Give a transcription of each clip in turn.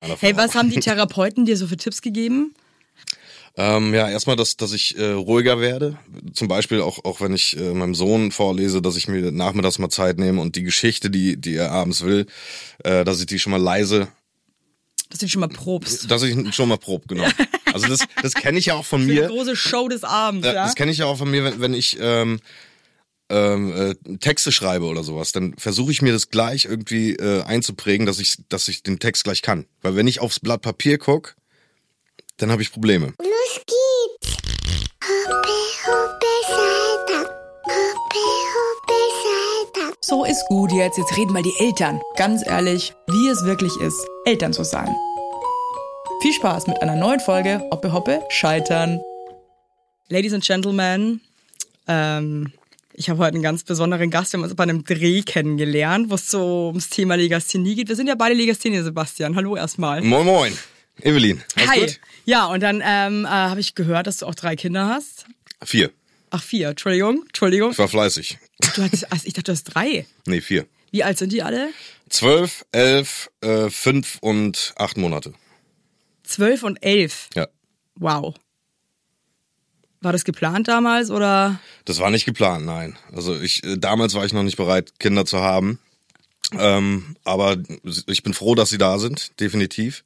Hey, was haben die Therapeuten dir so für Tipps gegeben? Ähm, ja, erstmal, dass, dass ich äh, ruhiger werde. Zum Beispiel auch, auch wenn ich äh, meinem Sohn vorlese, dass ich mir nachmittags mal Zeit nehme und die Geschichte, die, die er abends will, äh, dass ich die schon mal leise, Dass du dich schon mal probst. dass ich schon mal prob, genau. Also das, das kenne ich ja auch von Für die mir. große Show des Abends, Ja, ja? Das kenne ich ja auch von mir, wenn, wenn ich ähm, ähm, äh, Texte schreibe oder sowas, dann versuche ich mir das gleich irgendwie äh, einzuprägen, dass ich, dass ich den Text gleich kann. Weil wenn ich aufs Blatt Papier guck, dann habe ich Probleme. Los geht's. Hoppe, hoppe, Salta. Hoppe, hoppe, Salta. So ist gut jetzt. Jetzt reden mal die Eltern. Ganz ehrlich, wie es wirklich ist, Eltern zu sein. Viel Spaß mit einer neuen Folge Hoppe Hoppe Scheitern. Ladies and Gentlemen, ähm, ich habe heute einen ganz besonderen Gast. Wir haben uns bei einem Dreh kennengelernt, wo es so ums Thema Legasthenie geht. Wir sind ja beide Legasthenier, Sebastian. Hallo erstmal. Moin Moin, Evelyn. Hi. gut? Ja, und dann ähm, äh, habe ich gehört, dass du auch drei Kinder hast. Vier. Ach, vier. Entschuldigung, Entschuldigung. Ich war fleißig. Du hattest, also ich dachte, du hast drei. Nee, vier. Wie alt sind die alle? Zwölf, elf, äh, fünf und acht Monate. Zwölf und elf. Ja. Wow. War das geplant damals oder? Das war nicht geplant, nein. Also ich äh, damals war ich noch nicht bereit, Kinder zu haben. Ähm, aber ich bin froh, dass sie da sind, definitiv.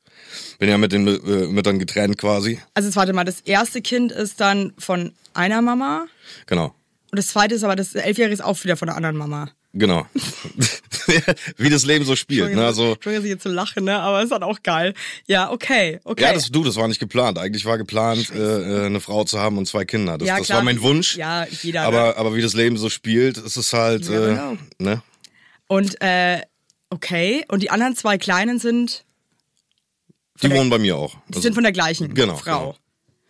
Bin ja mit den äh, Müttern getrennt quasi. Also warte mal, das erste Kind ist dann von einer Mama Genau. und das zweite ist aber das elfjährige ist auch wieder von der anderen Mama. Genau. Wie das Leben so spielt. Ne? Also, Entschuldigung, dass ich jetzt so lache, ne? Aber ist dann auch geil. Ja, okay, okay. ja, das, du, das war nicht geplant. Eigentlich war geplant, äh, äh, eine Frau zu haben und zwei Kinder. Das, Ja, das klar. war mein Wunsch. Ja, jeder, ne? Aber, aber wie das Leben so spielt, ist es halt, never äh, know. ne? Und äh, okay. Und die anderen zwei Kleinen sind, Die wohnen bei mir auch. die Also, sind von der gleichen Genau, Frau. genau.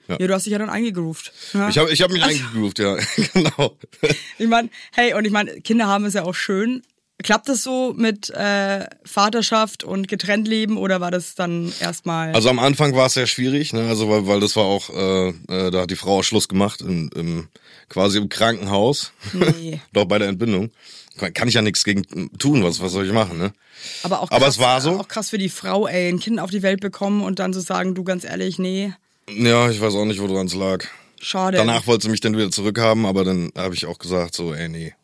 Ja. Ja. du hast dich ja dann eingegroovt. Ja? ich habe ich hab mich eingegroovt, ja. genau. Ich meine, hey, und ich meine, Kinder haben es ja auch schön. Klappt das so mit äh, Vaterschaft und getrennt leben oder war das dann erstmal? Also am Anfang war es sehr schwierig, ne? Also weil, weil das war auch, äh, äh, da hat die Frau auch Schluss gemacht, im, im, quasi im Krankenhaus. Nee. Doch bei der Entbindung. Kann, ich ja nichts gegen tun, was, was soll ich machen, ne? aber auch aber krass, es war so. Auch krass für die Frau, ey, ein Kind auf die Welt bekommen und dann zu sagen, du ganz ehrlich, nee, Ja, ich weiß auch nicht, woran es lag. schade. Danach wollte sie mich dann wieder zurückhaben, aber dann habe ich auch gesagt, so, ey, nee,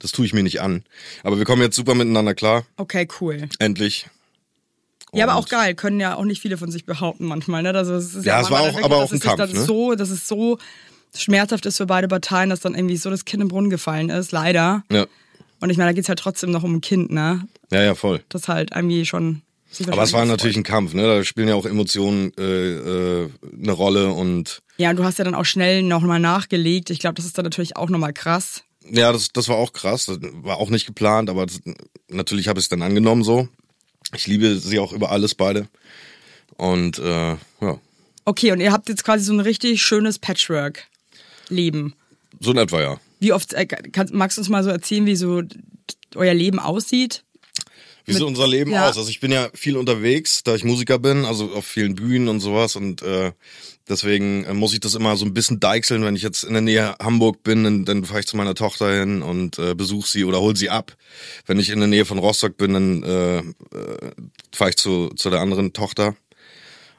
das tue ich mir nicht an. Aber wir kommen jetzt super miteinander klar, Okay, cool. endlich. Ja, aber Und- auch geil, können ja auch nicht viele von sich behaupten manchmal, ne? Also es ist Ja, es war auch- aber auch ein es Kampf, ne? so, dass es so schmerzhaft ist für beide Parteien, dass dann irgendwie so das Kind im Brunnen gefallen ist, leider. Ja, Und ich meine, da geht's halt trotzdem noch um ein Kind, ne? ja, ja, voll. Das halt irgendwie schon. Aber es war natürlich ein Kampf, ne? Da spielen ja auch Emotionen äh, äh, eine Rolle und Ja, und du hast ja dann auch schnell nochmal nachgelegt. Ich glaube, das ist dann natürlich auch nochmal krass. Ja, das, das war auch krass. Das war auch nicht geplant, aber das, natürlich habe ich es dann angenommen so. Ich liebe sie auch über alles beide. Und äh, ja, Okay, und ihr habt jetzt quasi so ein richtig schönes Patchwork-Leben. so in etwa ja. Wie oft, äh, kann, magst du uns mal so erzählen, wie so euer Leben aussieht? Wie sieht unser Leben ja. aus? Also ich bin ja viel unterwegs, da ich Musiker bin, also auf vielen Bühnen und sowas und äh, deswegen äh, muss ich das immer so ein bisschen deichseln, wenn ich jetzt in der Nähe Hamburg bin, dann, dann fahre ich zu meiner Tochter hin und äh, besuche sie oder hol sie ab. Wenn ich in der Nähe von Rostock bin, dann äh, äh, fahre ich zu, zu der anderen Tochter,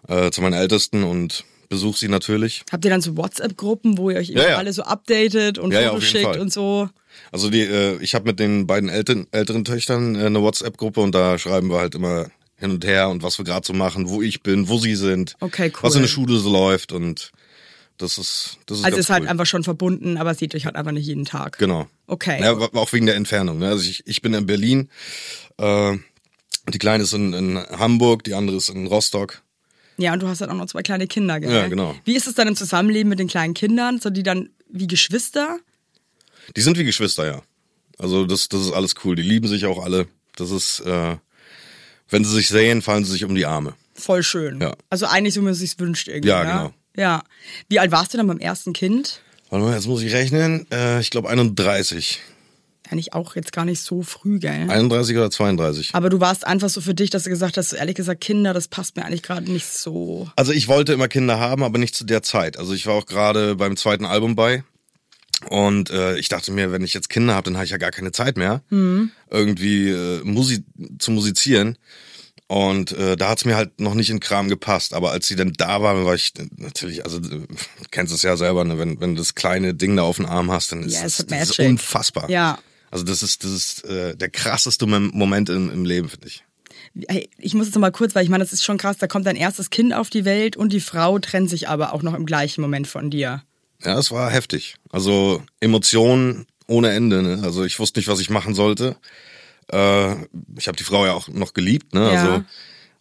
äh, zu meinen Ältesten und besuche sie natürlich. Habt ihr dann so WhatsApp-Gruppen, wo ihr euch Ja, ja. alle so updatet und Ja, ja, schickt und so? Also die, äh, ich habe mit den beiden älteren, älteren Töchtern äh, eine WhatsApp-Gruppe und da schreiben wir halt immer hin und her und was wir gerade so machen, wo ich bin, wo sie sind, Okay, cool. was in der Schule so läuft und das ist das ist Also ist halt cool. einfach schon verbunden, aber seht euch halt einfach nicht jeden Tag. genau. Okay. Ja, auch wegen der Entfernung. Ne? Also ich, ich bin in Berlin, äh, die kleine ist in, in Hamburg, die andere ist in Rostock. Ja, und du hast halt auch noch zwei kleine Kinder, gell? Ja, genau. Wie ist es dann im Zusammenleben mit den kleinen Kindern? So die dann wie Geschwister? Die sind wie Geschwister, ja. Also das, das ist alles cool. Die lieben sich auch alle. Das ist, äh, wenn sie sich sehen, fallen sie sich um die Arme. Voll schön. Ja. Also eigentlich so, wie man es sich wünscht irgendwie. Ja, ne? genau. Ja. Wie alt warst du dann beim ersten Kind? Warte mal, jetzt muss ich rechnen. Äh, ich glaube 31. Eigentlich auch jetzt gar nicht so früh, gell? 31 oder 32. Aber du warst einfach so für dich, dass du gesagt hast, ehrlich gesagt, Kinder, das passt mir eigentlich gerade nicht so. Also ich wollte immer Kinder haben, aber nicht zu der Zeit. Also ich war auch gerade beim zweiten Album bei. Und äh, ich dachte mir, wenn ich jetzt Kinder habe, dann habe ich ja gar keine Zeit mehr, irgendwie äh, Musi zu musizieren. Und äh, da hat's mir halt noch nicht in Kram gepasst. Aber als sie dann da war, war ich natürlich, also du kennst es ja selber, ne? wenn, wenn du das kleine Ding da auf dem Arm hast, dann ist Ja, es das, ist unfassbar. Ja. Also das ist, das ist äh, der krasseste Mom- Moment im, im Leben, finde ich. Hey, ich muss jetzt noch mal kurz, weil ich meine, das ist schon krass, da kommt dein erstes Kind auf die Welt und die Frau trennt sich aber auch noch im gleichen Moment von dir. Ja, es war heftig. Also Emotionen ohne Ende. Ne? Also ich wusste nicht, was ich machen sollte. Äh, ich habe die Frau ja auch noch geliebt. Ne? Ja. Also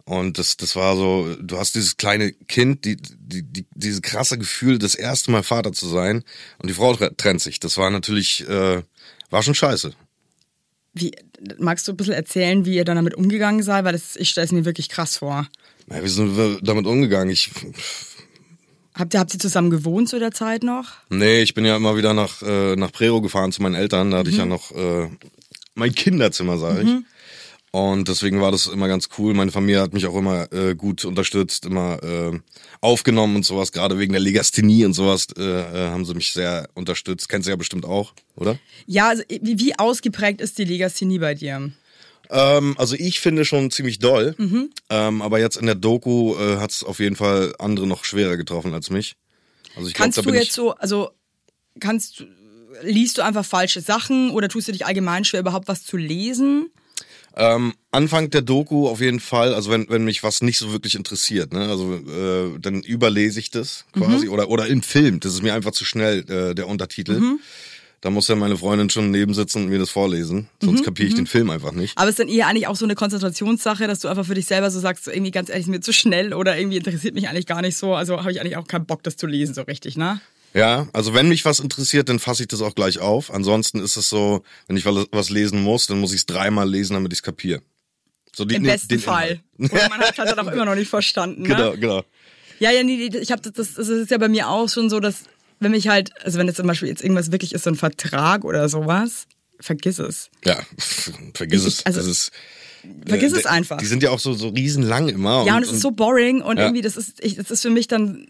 und das, das war so, du hast dieses kleine Kind, die, die, die, dieses krasse Gefühl, das erste Mal Vater zu sein und die Frau tre- trennt sich. Das war natürlich, äh, war schon scheiße. Wie, magst du ein bisschen erzählen, wie ihr dann damit umgegangen seid? Weil das, ich stelle es mir wirklich krass vor. Ja, wie sind wir damit umgegangen? Ich, Habt ihr, habt ihr zusammen gewohnt zu der Zeit noch? nee, ich bin ja immer wieder nach, äh, nach Prero gefahren zu meinen Eltern. Da hatte ich ja noch äh, mein Kinderzimmer, sage ich. Und deswegen war das immer ganz cool. Meine Familie hat mich auch immer äh, gut unterstützt, immer äh, aufgenommen und sowas. Gerade wegen der Legasthenie und sowas äh, äh, haben sie mich sehr unterstützt. Kennst du ja bestimmt auch, oder? Ja, also wie, wie ausgeprägt ist die Legasthenie bei dir? Ähm, also ich finde schon ziemlich doll. Ähm, aber jetzt in der Doku äh, hat es auf jeden Fall andere noch schwerer getroffen als mich. Also ich glaub, Kannst da du jetzt so, also kannst du, liest du einfach falsche Sachen oder tust du dich allgemein schwer, überhaupt was zu lesen? Ähm, Anfang der Doku auf jeden Fall, also wenn, wenn mich was nicht so wirklich interessiert, ne, also äh, dann überlese ich das quasi oder oder im Film, das ist mir einfach zu schnell äh, der Untertitel. Da muss ja meine Freundin schon neben sitzen und mir das vorlesen, sonst kapiere ich den Film einfach nicht. Aber ist dann eher eigentlich auch so eine Konzentrationssache, dass du einfach für dich selber so sagst, so irgendwie ganz ehrlich, ist mir zu schnell oder irgendwie interessiert mich eigentlich gar nicht so. Also habe ich eigentlich auch keinen Bock, das zu lesen, so richtig, ne? Ja, also wenn mich was interessiert, dann fasse ich das auch gleich auf. Ansonsten ist es so, wenn ich was lesen muss, dann muss ich es dreimal lesen, damit ich es kapiere. So die, Im besten den Fall. Oder man hat halt auch immer noch nicht verstanden. Ne? Genau, genau. Ja, ja, nee, ich habe das, das ist ja bei mir auch schon so, dass wenn mich halt, also wenn jetzt zum Beispiel jetzt irgendwas wirklich ist, so ein Vertrag oder sowas, vergiss es. Ja, vergiss Ich- es. also- das ist, Vergiss äh, es einfach. Die sind ja auch so, so riesenlang immer. Ja, und es ist so boring und Ja. irgendwie, das ist, ich, das ist für mich dann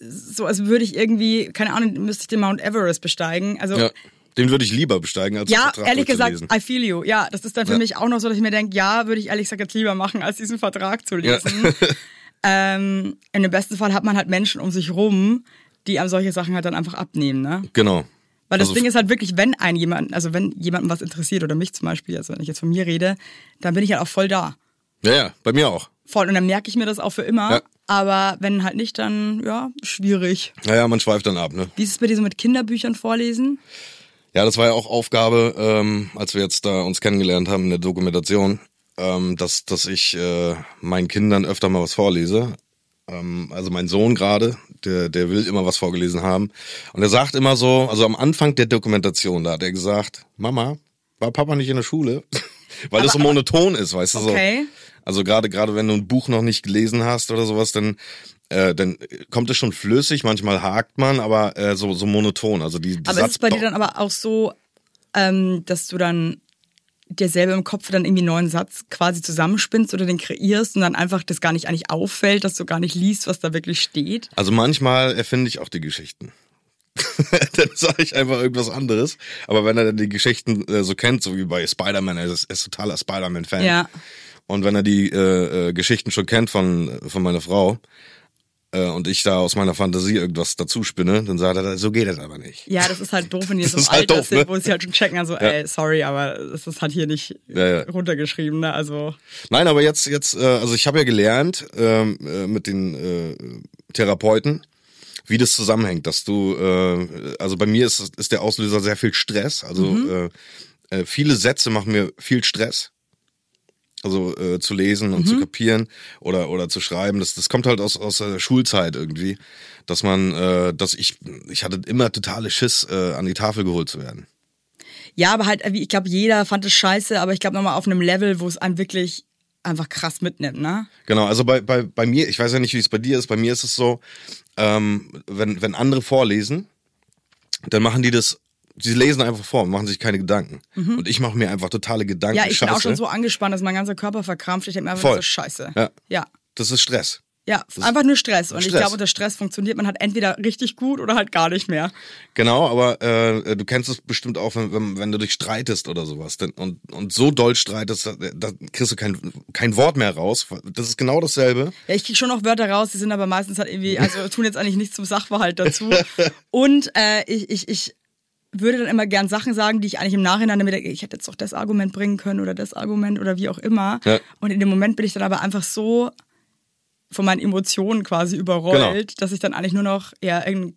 so, als würde ich irgendwie, keine Ahnung, müsste ich den Mount Everest besteigen. Also, Ja, ja, den würde ich lieber besteigen, als den Vertrag ehrlich gesagt, durchzulesen. I feel you. Ja, das ist dann für Ja. mich auch noch so, dass ich mir denke, ja, würde ich ehrlich gesagt jetzt lieber machen, als diesen Vertrag zu lesen. ähm, in dem besten Fall hat man halt Menschen um sich rum, die einem solche Sachen halt dann einfach abnehmen, ne? Genau. Weil das Also- Ding ist halt wirklich, wenn ein jemand, also wenn jemandem was interessiert oder mich zum Beispiel, also wenn ich jetzt von mir rede, dann bin ich halt auch voll da. Ja, ja, bei mir auch. Voll. Und dann merke ich mir das auch für immer. Ja. Aber wenn halt nicht, dann, ja, schwierig. Naja, man schweift dann ab, ne? Wie ist es bei dir so mit Kinderbüchern vorlesen? Ja, das war ja auch Aufgabe, ähm, als wir jetzt da uns kennengelernt haben in der Dokumentation, ähm, dass, dass ich äh, meinen Kindern öfter mal was vorlese. Ähm, also mein Sohn gerade, der, der will immer was vorgelesen haben. Und er sagt immer so, also am Anfang der Dokumentation, da hat er gesagt, Mama, war Papa nicht in der Schule? Weil das so monoton ist, weißt du Okay. so. Also gerade gerade wenn du ein Buch noch nicht gelesen hast oder sowas, dann äh, dann kommt es schon flüssig, manchmal hakt man, aber äh, so so monoton. Also die, die Aber ist es bei dir dann aber auch so, ähm, dass du dann dir selber im Kopf dann irgendwie einen neuen Satz quasi zusammenspinnst oder den kreierst und dann einfach das gar nicht eigentlich auffällt, dass du gar nicht liest, was da wirklich steht? Also manchmal erfinde ich auch die Geschichten. dann sage ich einfach irgendwas anderes. Aber wenn er dann die Geschichten äh, so kennt, so wie bei Spider-Man, er ist, ist totaler Spider-Man-Fan. Ja. Und wenn er die äh, äh, Geschichten schon kennt von, von meiner Frau äh, und ich da aus meiner Fantasie irgendwas dazu spinne, dann sagt er, so geht das aber nicht. Ja, das ist halt doof, wenn die so halt Alter doof, sind, ne? wo sie halt schon checken, also, ey, sorry, aber das ist halt hier nicht Ja, ja. runtergeschrieben, ne? Also, Nein, aber jetzt, jetzt, äh, also ich habe ja gelernt ähm, äh, mit den äh, Therapeuten, wie das zusammenhängt, dass du, äh, also bei mir ist, ist der Auslöser sehr viel Stress. Also Mhm. äh, äh, viele Sätze machen mir viel Stress. Also äh, zu lesen Mhm. und zu kapieren oder oder zu schreiben, das das kommt halt aus aus der Schulzeit irgendwie, dass man, äh, dass ich ich hatte immer totale Schiss, äh, an die Tafel geholt zu werden. ja, aber halt, wie- ich glaube, jeder fand es scheiße, aber ich glaube nochmal auf einem Level, wo es einem wirklich einfach krass mitnimmt, ne? Genau, also bei, bei, bei mir, ich weiß ja nicht, wie es bei dir ist, bei mir ist es so, ähm, wenn, wenn andere vorlesen, dann machen die das, sie lesen einfach vor und machen sich keine Gedanken. Und ich mache mir einfach totale Gedanken. Mhm. Ja, ich bin auch Scheiße. schon so angespannt, dass mein ganzer Körper verkrampft. Ich denke mir einfach Voll. so scheiße. Ja. Ja. Das ist Stress. Ja, einfach nur Stress. Und ich Stress. glaube, unter Stress funktioniert man halt entweder richtig gut oder halt gar nicht mehr. Genau, aber äh, du kennst es bestimmt auch, wenn, wenn, wenn du dich streitest oder sowas denn, und, und so doll streitest, da, da kriegst du kein, kein Wort mehr raus. Das ist genau dasselbe. Ja, ich krieg schon noch Wörter raus, die sind aber meistens halt irgendwie, also tun jetzt eigentlich nichts zum Sachverhalt dazu. Und äh, ich, ich, ich würde dann immer gern Sachen sagen, die ich eigentlich im Nachhinein damit denke, ich hätte jetzt doch das Argument bringen können oder das Argument oder wie auch immer. Ja. Und in dem Moment bin ich dann aber einfach so von meinen Emotionen quasi überrollt, Genau. dass ich dann eigentlich nur noch eher irgendeinen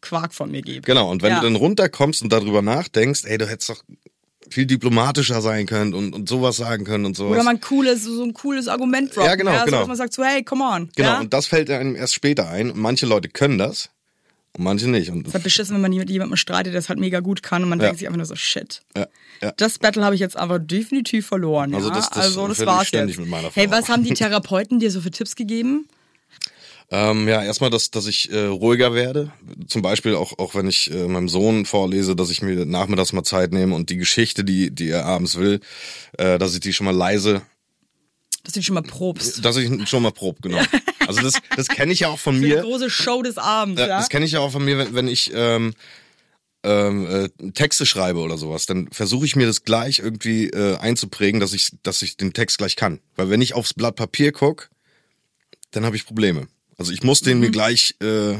Quark von mir gebe. Genau, und wenn Ja. du dann runterkommst und darüber nachdenkst, ey, du hättest doch viel diplomatischer sein können und, und sowas sagen können und sowas. Oder man cooles, so ein cooles Argument droppen. Ja, genau, so, genau. dass man sagt so, hey, come on. genau, ja? und das fällt einem erst später ein. Und manche Leute können das und manche nicht. Und Es ist halt beschissen, wenn man mit jemandem streitet, der es halt mega gut kann und man Ja. denkt sich einfach nur so, shit. ja, ja. Das Battle habe ich jetzt aber definitiv verloren. Also das- das also das war's ständig jetzt. mit meiner Hey, was haben die Therapeuten dir so für Tipps gegeben? Ähm, ja, erstmal, dass, dass ich äh, ruhiger werde. Zum Beispiel auch, auch wenn ich äh, meinem Sohn vorlese, dass ich mir nachmittags mal Zeit nehme und die Geschichte, die, die er abends will, äh, dass ich die schon mal leise, Dass du schon mal probst. dass ich schon mal prob, genau. Also das, das kenne ich ja auch von mir. große Show des Abends, Ja, ja? Das kenne ich ja auch von mir, wenn, wenn ich ähm, ähm, äh, Texte schreibe oder sowas, dann versuche ich mir das gleich irgendwie äh, einzuprägen, dass ich, dass ich den Text gleich kann. Weil wenn ich aufs Blatt Papier guck, dann habe ich Probleme. Also ich muss Mhm. den mir gleich äh,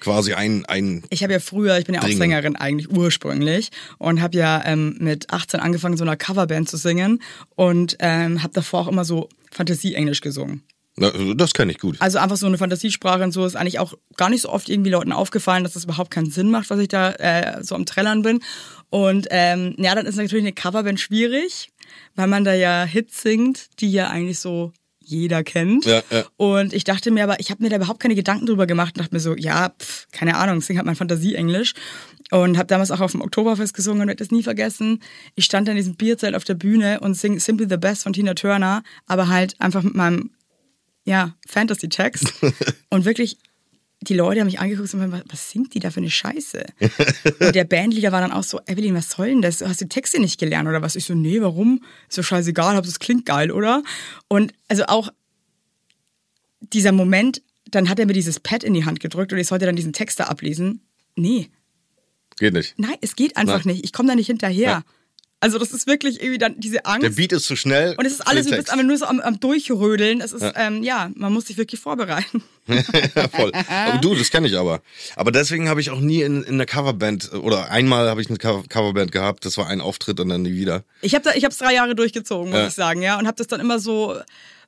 quasi ein, ein Ich habe ja früher, ich bin ja auch Dringen. Sängerin eigentlich ursprünglich und habe ja ähm, mit 18 angefangen, so einer Coverband zu singen und ähm, habe davor auch immer so Fantasie-Englisch gesungen. Das kenne ich gut. Also einfach so eine Fantasiesprache und so ist eigentlich auch gar nicht so oft irgendwie Leuten aufgefallen, dass das überhaupt keinen Sinn macht, was ich da äh, so am Trällern bin. Und ähm, ja, dann ist natürlich eine Coverband schwierig, weil man da ja Hits singt, die ja eigentlich so jeder kennt. Ja, ja. Und ich dachte mir aber, ich habe mir da überhaupt keine Gedanken drüber gemacht und dachte mir so, ja, pf, keine Ahnung, sing halt mein Fantasie-Englisch. Und habe damals auch auf dem Oktoberfest gesungen und werde das nie vergessen. Ich stand da in diesem Bierzelt auf der Bühne und sing Simply the Best von Tina Turner, aber halt einfach mit meinem ja, Fantasy-Text. und wirklich, die Leute haben mich angeguckt und meinen, was, was singt die da für eine Scheiße? und der Bandleader war dann auch so, Evelyn, was soll denn das? Hast du die Texte nicht gelernt oder was? Ich so, nee, warum? Ist so scheißegal, es klingt geil, oder? Und also auch dieser Moment, dann hat er mir dieses Pad in die Hand gedrückt und ich sollte dann diesen Text da ablesen. Nee, Geht nicht. nein, es geht einfach Nein. nicht. Ich komme da nicht hinterher. Ja. Also das ist wirklich irgendwie dann diese Angst. Der Beat ist zu schnell. Und es ist alles, du bist einfach nur so am, am Durchrödeln. Es ist, ja. Ähm, ja, man muss sich wirklich vorbereiten. ja, voll. Aber du, das kenne ich aber. Aber deswegen habe ich auch nie in, in einer Coverband oder einmal habe ich eine Cover Coverband gehabt. Das war ein Auftritt und dann nie wieder. Ich habe ich es drei Jahre durchgezogen, muss Ja. ich sagen, ja. Und habe das dann immer so,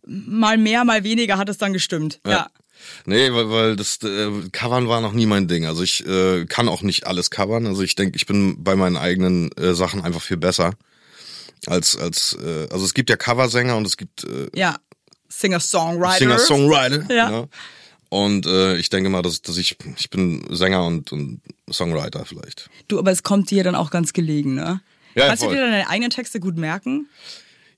mal mehr, mal weniger hat es dann gestimmt. Ja. Nee, weil, weil das äh, Covern war noch nie mein Ding. Also ich äh, kann auch nicht alles covern. Also ich denke, ich bin bei meinen eigenen äh, Sachen einfach viel besser. Als, als, äh, also es gibt ja Coversänger und es gibt äh, Ja. Singer-Songwriter. Singer-Songwriter. Ja. ne? Und äh, ich denke mal, dass, dass ich, ich bin Sänger und, und Songwriter vielleicht. Du, aber es kommt dir dann auch ganz gelegen, ne? Ja, Kannst voll. du dir deine eigenen Texte gut merken?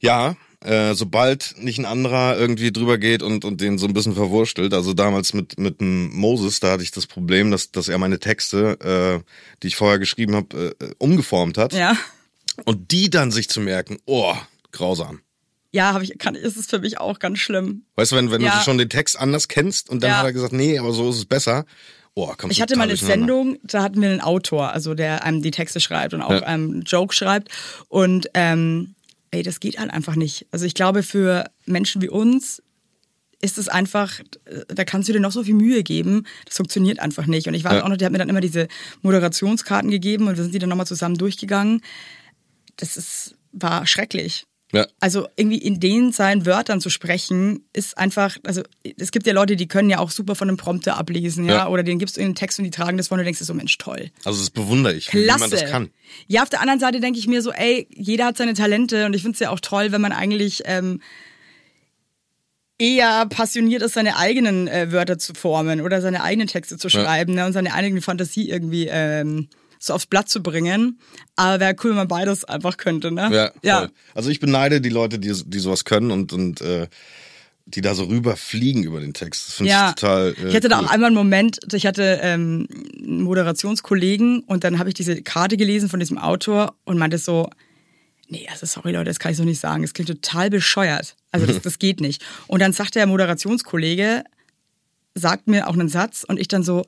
Ja, äh, sobald nicht ein anderer irgendwie drüber geht und, und den so ein bisschen verwurstelt. Also damals mit, mit dem Moses, da hatte ich das Problem, dass, dass er meine Texte, äh, die ich vorher geschrieben habe, äh, umgeformt hat. Ja. Und die dann sich zu merken, oh, grausam. Ja, habe ich, kann, ist es für mich auch ganz schlimm. Weißt du, wenn, wenn Ja. du schon den Text anders kennst und dann Ja. hat er gesagt, nee, aber so ist es besser. Oh, Ich hatte mal eine. Sendung, da hatten wir einen Autor, also der einem die Texte schreibt und auch Ja. einem Joke schreibt. Und ähm, ey, das geht halt einfach nicht. Also ich glaube, für Menschen wie uns ist es einfach, da kannst du dir noch so viel Mühe geben, das funktioniert einfach nicht. Und ich war Ja. auch noch, der hat mir dann immer diese Moderationskarten gegeben und wir sind die dann nochmal zusammen durchgegangen. Das ist, war schrecklich. Ja. Also irgendwie in den seinen Wörtern zu sprechen, ist einfach, also es gibt ja Leute, die können ja auch super von einem Prompter ablesen, ja, Ja. oder denen gibst du einen Text und die tragen das vor und du denkst dir so, Mensch, toll. Also das bewundere ich, wie Klasse. man das kann. Ja, auf der anderen Seite denke ich mir so, ey, jeder hat seine Talente und ich finde es ja auch toll, wenn man eigentlich ähm, eher passioniert ist, seine eigenen äh, Wörter zu formen oder seine eigenen Texte zu Ja. schreiben ne, und seine eigene Fantasie irgendwie ähm, so aufs Blatt zu bringen. Aber wäre cool, wenn man beides einfach könnte, ne? Ja, ja. Voll. Also ich beneide die Leute, die, die sowas können und, und äh, die da so rüberfliegen über den Text. Das finde Ja, ich total. Äh, ich hatte da cool. auch einmal einen Moment, ich hatte ähm, einen Moderationskollegen und dann habe ich diese Karte gelesen von diesem Autor und meinte so, nee, also sorry Leute, das kann ich so nicht sagen, das klingt total bescheuert. Also das, das geht nicht. Und dann sagte der Moderationskollege, sagt mir auch einen Satz und ich dann so,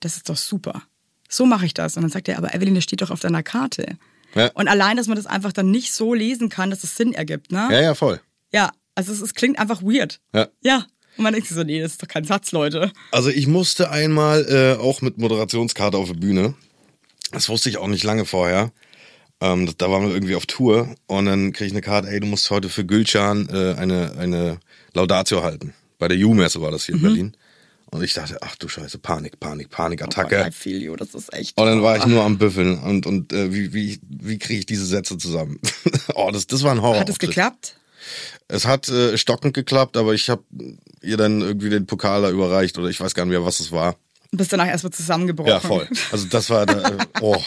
das ist doch super. So mache ich das. Und dann sagt er, aber Evelyn, das steht doch auf deiner Karte. Ja. Und allein, dass man das einfach dann nicht so lesen kann, dass es Sinn ergibt, ne? Ja, ja, voll. Ja, also es, es klingt einfach weird. Ja. Ja. Und man denkt sich so, nee, das ist doch kein Satz, Leute. Also ich musste einmal äh, auch mit Moderationskarte auf der Bühne. Das wusste ich auch nicht lange vorher. Ähm, da waren wir irgendwie auf Tour und dann krieg ich eine Karte, ey, du musst heute für Gülcan äh, eine, eine Laudatio halten. Bei der U-Messe war das hier in Berlin. Und ich dachte, ach du Scheiße, Panik, Panik, Panikattacke. Oh, I feel you, das ist echt. Und dann war ich nur am Büffeln und, und äh, wie, wie, wie kriege ich diese Sätze zusammen? oh, das, das war ein Horror. Hat es geklappt? Es hat äh, stockend geklappt, aber ich habe ihr dann irgendwie den Pokal da überreicht oder ich weiß gar nicht mehr, was es war. Und bist danach erstmal zusammengebrochen. Ja, voll. Also das war der, äh, oh,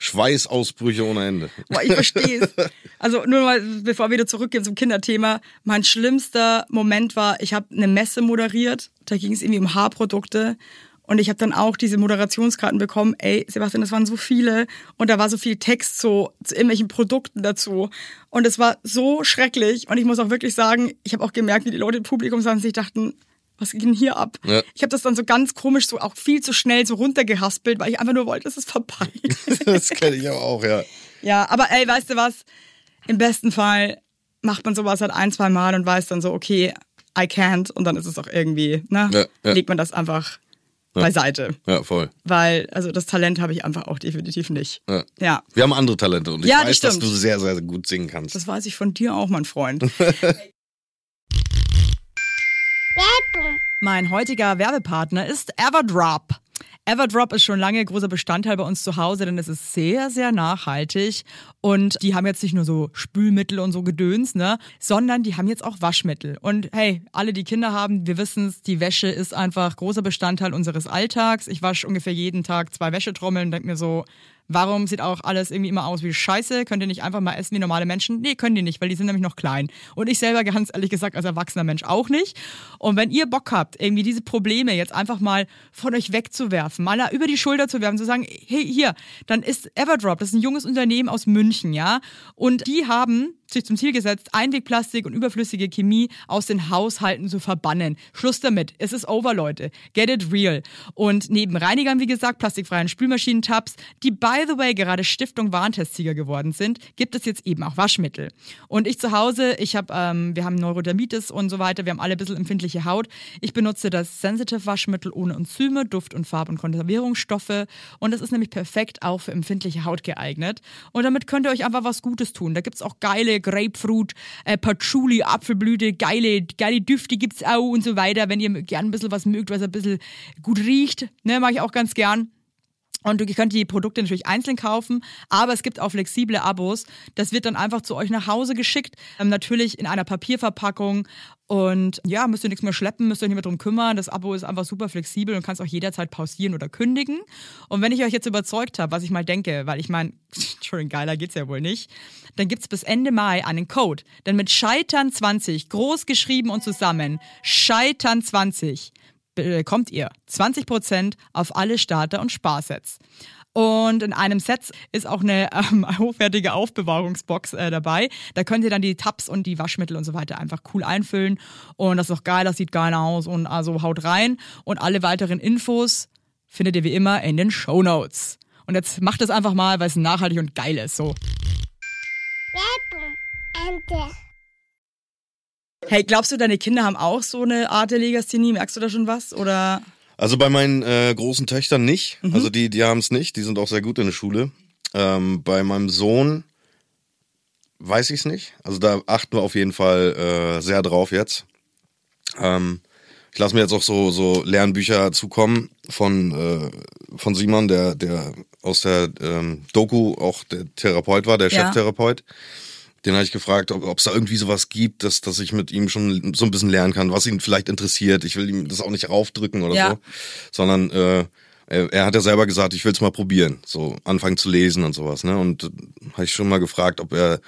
Schweißausbrüche ohne Ende. Boah, ich verstehe es. Also nur mal, bevor wir wieder zurückgehen zum Kinderthema. Mein schlimmster Moment war, ich habe eine Messe moderiert. Da ging es irgendwie um Haarprodukte. Und ich habe dann auch diese Moderationskarten bekommen. Ey, Sebastian, das waren so viele. Und da war so viel Text so zu irgendwelchen Produkten dazu. Und es war so schrecklich. Und ich muss auch wirklich sagen, ich habe auch gemerkt, wie die Leute im Publikum saßen sich dachten, was ging hier ab? Ja. Ich habe das dann so ganz komisch, so auch viel zu schnell so runtergehaspelt, weil ich einfach nur wollte, dass es vorbei ist. Das kenne ich aber auch, ja. Ja, aber ey, weißt du was? Im besten Fall macht man sowas halt ein, zwei Mal und weiß dann so, okay, I can't und dann ist es auch irgendwie, ne? Ja, ja. Legt man das einfach beiseite. Ja, voll. Weil, also das Talent habe ich einfach auch definitiv nicht. Ja. Ja. Wir haben andere Talente und ich Ja, das weiß, dass stimmt. du sehr, sehr gut singen kannst. Das weiß ich von dir auch, mein Freund. Mein heutiger Werbepartner ist Everdrop. Everdrop ist schon lange großer Bestandteil bei uns zu Hause, denn es ist sehr, sehr nachhaltig. Und die haben jetzt nicht nur so Spülmittel und so Gedöns, ne, sondern die haben jetzt auch Waschmittel. Und hey, alle, die Kinder haben, wir wissen es, die Wäsche ist einfach großer Bestandteil unseres Alltags. Ich wasche ungefähr jeden Tag zwei Wäschetrommeln und denke mir so, Warum sieht auch alles irgendwie immer aus wie Scheiße? Könnt ihr nicht einfach mal essen wie normale Menschen? Nee, können die nicht, weil die sind nämlich noch klein. Und ich selber ganz ehrlich gesagt als erwachsener Mensch auch nicht. Und wenn ihr Bock habt, irgendwie diese Probleme jetzt einfach mal von euch wegzuwerfen, mal über die Schulter zu werfen, zu sagen, hey, hier, dann ist Everdrop, das ist ein junges Unternehmen aus München, ja? Und die haben sich zum Ziel gesetzt, Einwegplastik und überflüssige Chemie aus den Haushalten zu verbannen. Schluss damit. Es ist over, Leute. Get it real. Und neben Reinigern, wie gesagt, plastikfreien Spülmaschinentabs, die by the way gerade Stiftung Warentestsieger geworden sind, gibt es jetzt eben auch Waschmittel. Und ich zu Hause, ich habe, ähm, wir haben Neurodermitis und so weiter, wir haben alle ein bisschen empfindliche Haut. Ich benutze das Sensitive Waschmittel ohne Enzyme, Duft- und Farb- und Konservierungsstoffe. Und das ist nämlich perfekt auch für empfindliche Haut geeignet. Und damit könnt ihr euch einfach was Gutes tun. Da gibt's auch geile Grapefruit, äh, Patchouli, Apfelblüte, geile, geile Düfte gibt's auch und so weiter. Wenn ihr gern ein bisschen was mögt, was ein bisschen gut riecht, ne, mag ich auch ganz gern. Und ihr könnt die Produkte natürlich einzeln kaufen, aber es gibt auch flexible Abos. Das wird dann einfach zu euch nach Hause geschickt, ähm, natürlich in einer Papierverpackung. Und ja, müsst ihr nichts mehr schleppen, müsst ihr euch nicht mehr drum kümmern. Das Abo ist einfach super flexibel und kannst auch jederzeit pausieren oder kündigen. Und wenn ich euch jetzt überzeugt habe, was ich mal denke, weil ich meine, Entschuldigung, geiler geht's ja wohl nicht, dann gibt's bis Ende Mai einen Code. Denn mit Scheitern 20, groß geschrieben und zusammen, Scheitern 20, bekommt ihr 20% auf alle Starter- und Sparsets. Und in einem Set ist auch eine ähm, hochwertige Aufbewahrungsbox äh, dabei. Da könnt ihr dann die Tabs und die Waschmittel und so weiter einfach cool einfüllen. Und das ist auch geil, das sieht geil aus und also haut rein. Und alle weiteren Infos findet ihr wie immer in den Show Notes. Und jetzt macht es einfach mal, weil es nachhaltig und geil ist. So. Ende. Hey, glaubst du, deine Kinder haben auch so eine Art der Legasthenie? Merkst du da schon was? Oder Also bei meinen äh, großen Töchtern nicht. Mhm. Also die, die haben es nicht. Die sind auch sehr gut in der Schule. Ähm, bei meinem Sohn weiß ich es nicht. Also da achten wir auf jeden Fall äh, sehr drauf jetzt. Ähm, ich lasse mir jetzt auch so, so Lernbücher zukommen von, äh, von Simon, der, der aus der ähm, Doku auch der Therapeut war, der Ja. Cheftherapeut. Den habe ich gefragt, ob es da irgendwie sowas gibt, dass, dass ich mit ihm schon so ein bisschen lernen kann, was ihn vielleicht interessiert. Ich will ihm das auch nicht raufdrücken oder Ja. so, sondern äh, er, er hat ja selber gesagt, ich will es mal probieren, so anfangen zu lesen und sowas. Ne? Und äh, habe ich schon mal gefragt, ob er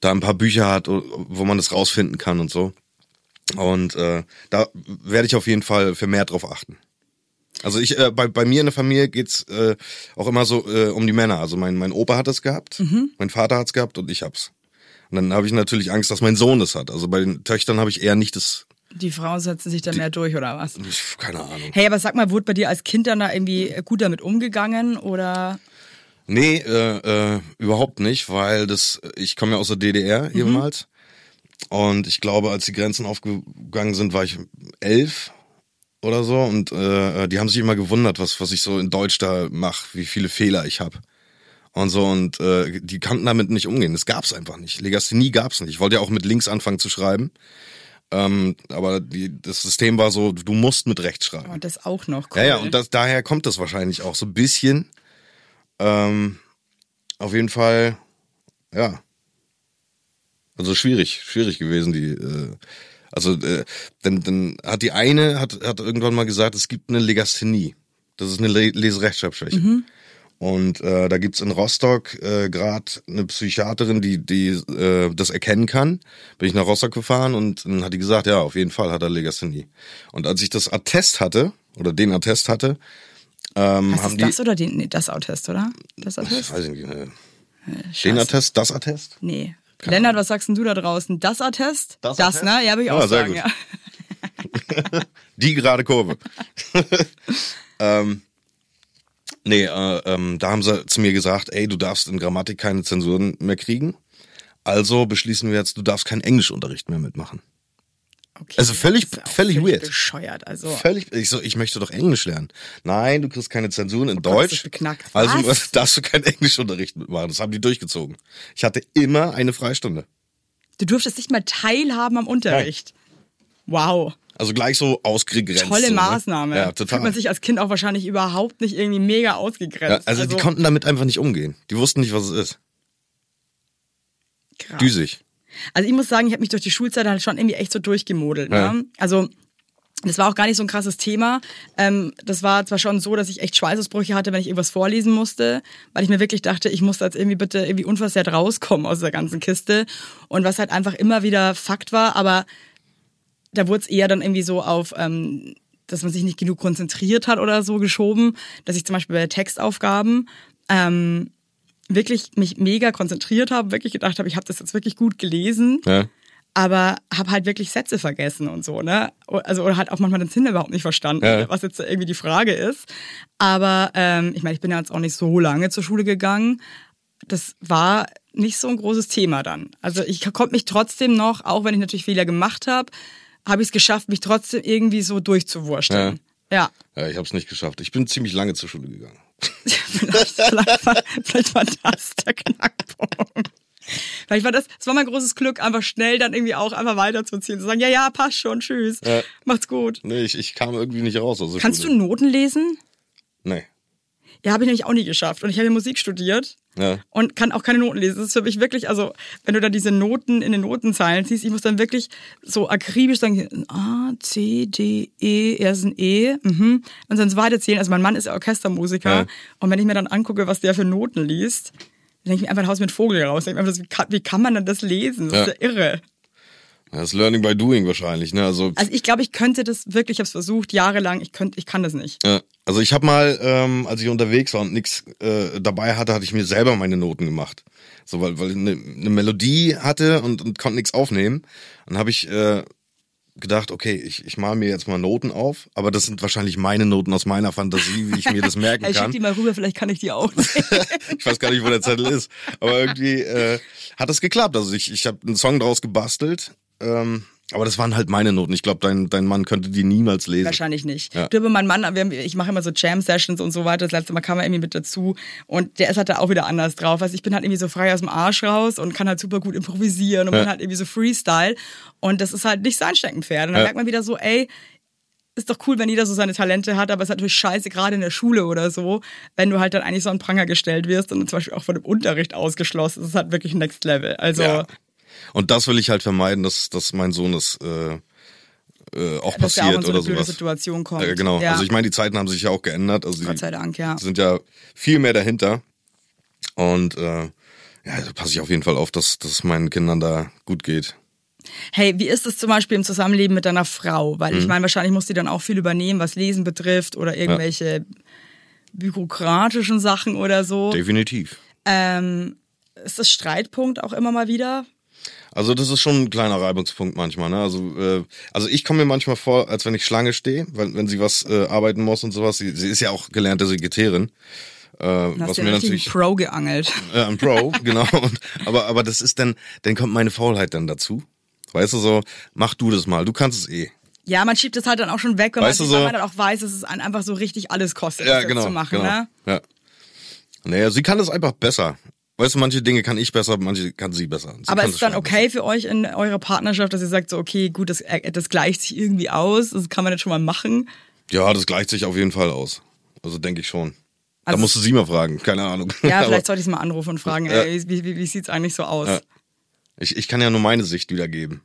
da ein paar Bücher hat, wo man das rausfinden kann und so. Und äh, da werde ich auf jeden Fall für mehr drauf achten. Also ich, äh, bei, bei mir in der Familie geht's äh, auch immer so äh, um die Männer. Also mein, mein Opa hat es gehabt, mein Vater hat's gehabt und ich hab's. Und dann habe ich natürlich Angst, dass mein Sohn das hat. Also bei den Töchtern habe ich eher nicht das Die Frauen setzen sich da mehr durch, oder was? Ich- Keine Ahnung. Hey, aber sag mal, wurde bei dir als Kind dann da irgendwie gut damit umgegangen oder? Nee, äh, äh, überhaupt nicht, weil das, ich komme ja aus der DDR ehemals. Und ich glaube, als die Grenzen aufgegangen sind, war ich elf oder so. Und äh, die haben sich immer gewundert, was, was ich so in Deutsch da mache, wie viele Fehler ich habe. Und so, und äh, die kannten damit nicht umgehen. Das gab's einfach nicht. Legasthenie gab's nicht. Ich wollte ja auch mit links anfangen zu schreiben. Ähm, aber die, das System war so, du musst mit rechts schreiben. Und das auch noch. Cool. Ja, ja, und das, daher kommt das wahrscheinlich auch so ein bisschen. Ähm, auf jeden Fall, ja. Also schwierig, schwierig gewesen, die, äh, also, äh, dann, dann hat die eine, hat, hat irgendwann mal gesagt, es gibt eine Legasthenie. Das ist eine Le Leserechtschreibschwäche. Und äh, da gibt's in Rostock äh, gerade eine Psychiaterin, die, die äh, das erkennen kann. Bin ich nach Rostock gefahren und dann hat die gesagt, ja, auf jeden Fall hat er Legasthenie. Und als ich das Attest hatte, oder den Attest hatte, ähm, Was haben ist die. das oder den, nee, das Attest, oder? Das Attest? Weiß ich nicht. Äh, den Scheiße. Attest, das Attest? Nee. Lennart, was sagst denn du da draußen? Das Attest? Das Das, Attest? ne? Ja, würde ich auch sehr sagen, ja. Die gerade Kurve. ähm, nee, äh, ähm, da haben sie zu mir gesagt, ey, du darfst in Grammatik keine Zensuren mehr kriegen. Also beschließen wir jetzt, du darfst keinen Englischunterricht mehr mitmachen. Okay, Also völlig- auch völlig weird. bescheuert. Also, Völlig, ich so, ich möchte doch Englisch lernen. Nein, du kriegst keine Zensuren in Oh Gott, Deutsch. beknackt. Also Was? darfst du keinen Englischunterricht mitmachen. Das haben die durchgezogen. Ich hatte immer eine Freistunde. du durftest nicht mal teilhaben am Unterricht. Wow. Also gleich so ausgegrenzt. Tolle so, ne? Maßnahme. Ja, total. Fühlt man sich als Kind auch wahrscheinlich überhaupt nicht irgendwie mega Ja, ausgegrenzt. also, die konnten damit einfach nicht umgehen. Die wussten nicht, was es ist. krass. Düsig. Also ich muss sagen, ich habe mich durch die Schulzeit halt schon irgendwie echt so durchgemodelt. Ja. Ne? Also das war auch gar nicht so ein krasses Thema. Ähm, das war zwar schon so, dass ich echt Schweißausbrüche hatte, wenn ich irgendwas vorlesen musste, weil ich mir wirklich dachte, ich muss da jetzt irgendwie bitte irgendwie unversehrt rauskommen aus der ganzen Kiste. Und was halt einfach immer wieder Fakt war, aber da wurde es eher dann irgendwie so auf, ähm, dass man sich nicht genug konzentriert hat oder so geschoben, dass ich zum Beispiel bei Textaufgaben ähm, wirklich mich mega konzentriert habe, wirklich gedacht habe, ich habe das jetzt wirklich gut gelesen, Ja. aber habe halt wirklich Sätze vergessen und so, ne? Also oder halt auch manchmal den Sinn überhaupt nicht verstanden, Ja. was jetzt irgendwie die Frage ist. Aber ähm, ich meine, ich bin ja jetzt auch nicht so lange zur Schule gegangen. Das war nicht so ein großes Thema dann. Also ich konnte mich trotzdem noch, auch wenn ich natürlich Fehler gemacht habe, habe ich es geschafft, mich trotzdem irgendwie so durchzuwursteln. Ja. Ja, ich habe es nicht geschafft. Ich bin ziemlich lange zur Schule gegangen. vielleicht, vielleicht, war, vielleicht war das der Knackpunkt. Vielleicht war das, das war mein großes Glück, einfach schnell dann irgendwie auch einfach weiterzuziehen, zu sagen, ja, ja, passt schon, tschüss, Ja. macht's gut. Nee, ich, ich kam irgendwie nicht raus Kannst du Schule. Noten lesen? Nee. Ja, habe ich nämlich auch nie geschafft. Und ich habe ja Musik studiert Ja. und kann auch keine Noten lesen. Das ist für mich wirklich, also wenn du da diese Noten in den Notenzeilen siehst, ich muss dann wirklich so akribisch sagen, A, C, D, E, erst ein E, mhm, und dann so weiterzählen. Also mein Mann ist ja Orchestermusiker Ja. und wenn ich mir dann angucke, was der für Noten liest, dann denke ich mir einfach ein Haus mit Vogel raus. Einfach, wie, kann, wie kann man denn das lesen? Das ist ja irre. Das ist Learning by Doing wahrscheinlich, ne? Also, Also ich glaube, ich könnte das wirklich, ich habe es versucht, jahrelang, ich, könnte, ich kann das nicht. ja. also ich habe mal, ähm, als ich unterwegs war und nix äh, dabei hatte, hatte ich mir selber meine Noten gemacht. So, weil, weil ich eine, eine Melodie hatte und, und konnte nichts aufnehmen. Dann habe ich äh, gedacht, okay, ich, ich mal mir jetzt mal Noten auf, aber das sind wahrscheinlich meine Noten aus meiner Fantasie, wie ich mir das merken Ey, schick kann. die mal rüber, vielleicht kann ich die auch. ich weiß gar nicht, wo der Zettel ist. Aber irgendwie äh, hat das geklappt. Also ich, ich habe einen Song draus gebastelt. Ähm, aber das waren halt meine Noten. Ich glaube, dein, dein Mann könnte die niemals lesen. Wahrscheinlich nicht. Ja. Du, aber mein Mann, ich mache immer so Jam-Sessions und so weiter. Das letzte Mal kam er irgendwie mit dazu und der ist halt da auch wieder anders drauf. Also ich bin halt irgendwie so frei aus dem Arsch raus und kann halt super gut improvisieren und Ja. bin halt irgendwie so Freestyle. Und das ist halt nicht sein Steckenpferd. Und dann Ja. merkt man wieder so, ey, ist doch cool, wenn jeder so seine Talente hat, aber es ist natürlich scheiße, gerade in der Schule oder so, wenn du halt dann eigentlich so an Pranger gestellt wirst und zum Beispiel auch von dem Unterricht ausgeschlossen. Das ist halt wirklich Next Level. Also Ja. Und das will ich halt vermeiden, dass, dass mein Sohn es äh, äh, auch dass er auch in passiert so oder blöde sowas. Situation kommt. Äh, genau. Ja. Also ich meine, die Zeiten haben sich ja auch geändert. Also Gott die sei Dank, ja. sind ja viel mehr dahinter. Und äh, ja, da passe ich auf jeden Fall auf, dass, dass es meinen Kindern da gut geht. Hey, wie ist es zum Beispiel im Zusammenleben mit deiner Frau? Weil Mhm. ich meine, wahrscheinlich muss die dann auch viel übernehmen, was Lesen betrifft oder irgendwelche bürokratischen Sachen oder so. Definitiv. Ähm, ist das Streitpunkt auch immer mal wieder? Also das ist schon ein kleiner Reibungspunkt manchmal. Ne? Also, äh, also ich komme mir manchmal vor, als wenn ich Schlange stehe, wenn, wenn sie was äh, arbeiten muss und sowas. Sie, sie ist ja auch gelernte Sekretärin. Äh, was mir natürlich Pro geangelt. äh, ein Pro, genau. Und, aber aber das ist dann, dann kommt meine Faulheit dann dazu. Weißt du so, mach du das mal. Du kannst es eh. Ja, man schiebt es halt dann auch schon weg, Weißt man, weil so- man dann auch weiß, dass es einfach so richtig alles kostet, Ja, das genau. zu machen. genau. Ne? Ja. Naja, sie kann es einfach besser. Weißt du, manche Dinge kann ich besser, manche kann sie besser. Sie Aber ist es dann okay für euch in eurer Partnerschaft, dass ihr sagt, so, okay, gut, das, äh, das gleicht sich irgendwie aus, das kann man jetzt schon mal machen? besser. Ja, das gleicht sich auf jeden Fall aus. Also denke ich schon. Also- da musst du sie mal fragen, keine Ahnung. Ja, vielleicht sollte ich es mal anrufen und fragen, Ja. ey, wie, wie, wie sieht's eigentlich so aus? Ja. ich, ich kann ja nur meine Sicht wiedergeben.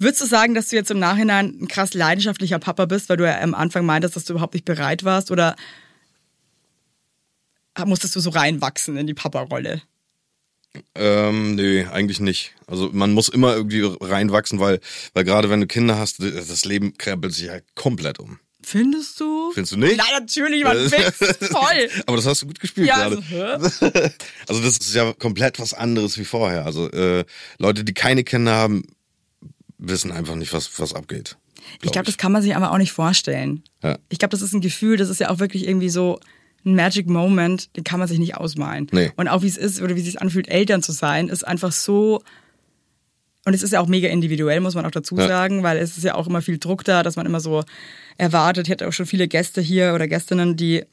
Würdest du sagen, dass du jetzt im Nachhinein ein krass leidenschaftlicher Papa bist, weil du ja am Anfang meintest, dass du überhaupt nicht bereit warst? Oder musstest du so reinwachsen in die Papa-Rolle? Ähm, nee, eigentlich nicht. Also man muss immer irgendwie reinwachsen, weil, weil gerade wenn du Kinder hast, das Leben krempelt sich halt komplett um. Findest du? Findest du nicht? Nein, natürlich, man Witz, voll. Aber das hast du gut gespielt Ja, gerade. also? Also das ist ja komplett was anderes wie vorher. Also äh, Leute, die keine Kinder haben, wissen einfach nicht, was, was abgeht. Ich glaube, das kann man sich aber auch nicht vorstellen. Ja. Ich glaube, das ist ein Gefühl, das ist ja auch wirklich irgendwie so ein Magic Moment, den kann man sich nicht ausmalen. Nee. Und auch wie es ist oder wie es sich anfühlt, Eltern zu sein, ist einfach so. Und es ist ja auch mega individuell, muss man auch dazu Ja. sagen, weil es ist ja auch immer viel Druck da, dass man immer so erwartet. Ich hatte auch schon viele Gäste hier oder Gästinnen, die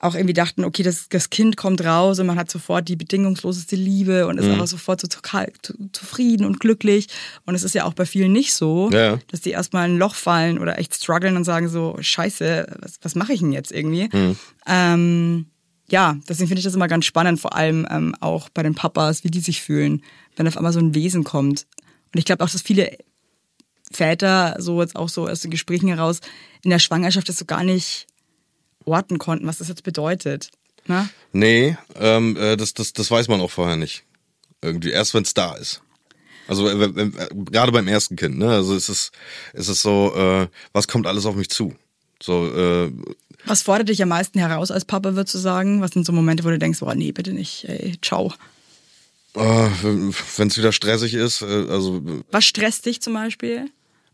auch irgendwie dachten, okay, das, das Kind kommt raus und man hat sofort die bedingungsloseste Liebe und ist Mhm. einfach sofort so total zu- zufrieden und glücklich. Und es ist ja auch bei vielen nicht so, Ja. dass die erstmal in ein Loch fallen oder echt strugglen und sagen so, scheiße, was, was mache ich denn jetzt irgendwie? Mhm. Ähm, ja, deswegen finde ich das immer ganz spannend, vor allem ähm, auch bei den Papas, wie die sich fühlen, wenn auf einmal so ein Wesen kommt. Und ich glaube auch, dass viele Väter so jetzt auch so aus den Gesprächen heraus in der Schwangerschaft das so gar nicht orten konnten, was das jetzt bedeutet. Ne? Nee, ähm, äh, das, das, das weiß man auch vorher nicht. Irgendwie erst, wenn es da ist. Also äh, äh, gerade beim ersten Kind, ne? Also es ist, es ist so, äh, was kommt alles auf mich zu? So, äh, Was fordert dich am meisten heraus als Papa, würdest du sagen? Was sind so Momente, wo du denkst, oh nee, bitte nicht, ey, ciao. äh, wenn es wieder stressig ist, äh, also Was stresst dich zum Beispiel?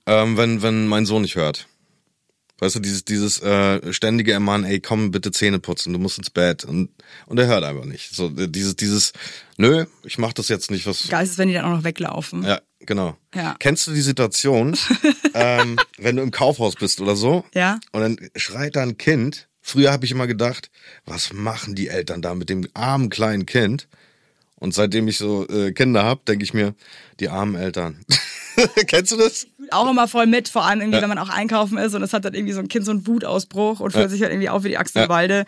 ähm, wenn, wenn mein Sohn nicht hört. Weißt du, dieses, dieses äh, ständige Ermahnen, ey, komm, bitte Zähne putzen, du musst ins Bett. Und, und er hört einfach nicht. So, äh, dieses, dieses, nö, ich mach das jetzt nicht, was. Geil ist es, wenn die dann auch noch weglaufen. Ja, genau. Ja. Kennst du die Situation, ähm, wenn du im Kaufhaus bist oder so? Ja. Und dann schreit da ein Kind. Früher habe ich immer gedacht, was machen die Eltern da mit dem armen kleinen Kind? Und seitdem ich so äh, Kinder hab, denke ich mir, die armen Eltern. Kennst du das? Auch immer voll mit, vor allem irgendwie, wenn man auch einkaufen ist und es hat dann irgendwie so ein Kind so einen Wutausbruch und fühlt sich halt irgendwie auf wie die Axt im Ja. Walde.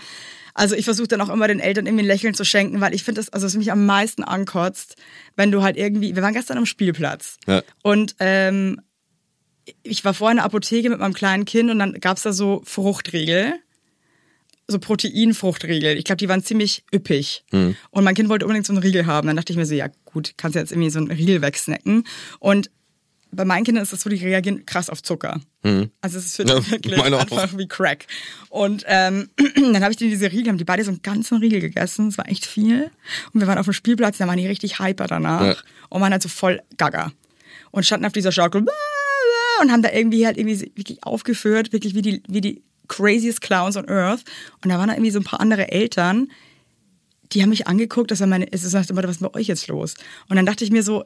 Also ich versuche dann auch immer den Eltern irgendwie ein Lächeln zu schenken, weil ich finde das, also was mich am meisten ankotzt, wenn du halt irgendwie, wir waren gestern am Spielplatz Ja. und ähm, ich war vorher in der Apotheke mit meinem kleinen Kind und dann gab's da so Fruchtriegel, so Proteinfruchtriegel. Ich glaube, die waren ziemlich üppig. Und mein Kind wollte unbedingt so einen Riegel haben. Dann dachte ich mir so, ja gut, kannst du jetzt irgendwie so einen Riegel wegsnacken. Und bei meinen Kindern ist das so, die reagieren krass auf Zucker. Also es ist für die Ja, wirklich auch. einfach wie Crack. Und ähm, dann habe ich denen diese Riegel, haben die beide so einen ganzen Riegel gegessen. Das war echt viel. Und wir waren auf dem Spielplatz, da waren die richtig hyper danach. Ja. Und waren halt so voll gaga. Und standen auf dieser Schaukel und haben da irgendwie halt irgendwie wirklich aufgeführt, wirklich wie die, wie die craziest Clowns on Earth. Und da waren da irgendwie so ein paar andere Eltern, die haben mich angeguckt, dass er meine, es ist Motto, was ist bei euch jetzt los? Und dann dachte ich mir so,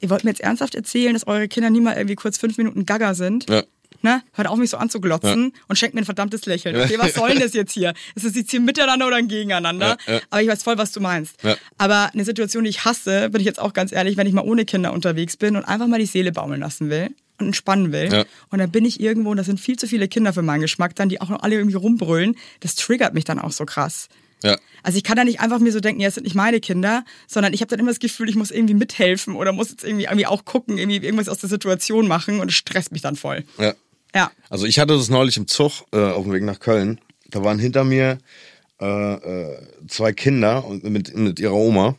ihr wollt mir jetzt ernsthaft erzählen, dass eure Kinder nie mal irgendwie kurz fünf Minuten gaga sind? Ja. Ne? Hört auf, mich so anzuglotzen und schenkt mir ein verdammtes Lächeln. Okay, was soll denn das jetzt hier? Ist das jetzt hier miteinander oder ein Gegeneinander? Ja, ja. Aber ich weiß voll, was du meinst. Ja. Aber eine Situation, die ich hasse, bin ich jetzt auch ganz ehrlich, wenn ich mal ohne Kinder unterwegs bin und einfach mal die Seele baumeln lassen will und entspannen will. Ja. Und dann bin ich irgendwo und das sind viel zu viele Kinder für meinen Geschmack dann, die auch noch alle irgendwie rumbrüllen. Das triggert mich dann auch so krass. Ja. Also ich kann da nicht einfach mir so denken, ja, es sind nicht meine Kinder, sondern ich habe dann immer das Gefühl, ich muss irgendwie mithelfen oder muss jetzt irgendwie, irgendwie auch gucken, irgendwie irgendwas aus der Situation machen und es stresst mich dann voll. Ja. Ja. Also ich hatte das neulich im Zug äh, auf dem Weg nach Köln. Da waren hinter mir äh, äh, zwei Kinder und mit, mit ihrer Oma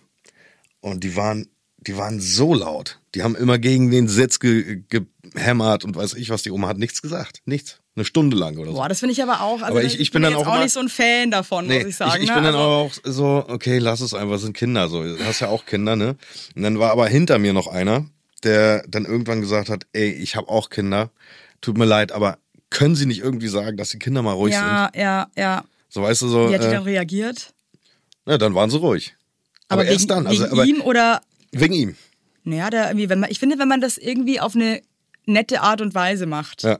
und die waren, die waren so laut. Die haben immer gegen den Sitz ge gehämmert und weiß ich was. Die Oma hat nichts gesagt, nichts. Eine Stunde lang oder so. Boah, das finde ich aber auch. Also Aber ich- ich bin bin dann auch auch nicht so ein Fan davon, muss ich sagen. ich, ich ne? bin dann also, aber auch so, okay, lass es einfach, es sind Kinder. So, du hast ja auch Kinder, ne? Und dann war aber hinter mir noch einer, der dann irgendwann gesagt hat, ey, ich habe auch Kinder, tut mir leid, aber können Sie nicht irgendwie sagen, dass die Kinder mal ruhig Ja, sind? ja, ja. So weißt du so, Wie hat die äh, dann reagiert? ja, dann waren sie ruhig. Aber, wegen, erst dann, also wegen aber ihm oder wegen ihm. naja, da irgendwie, wenn man, ich finde, wenn man das irgendwie auf eine nette Art und Weise macht. Ja.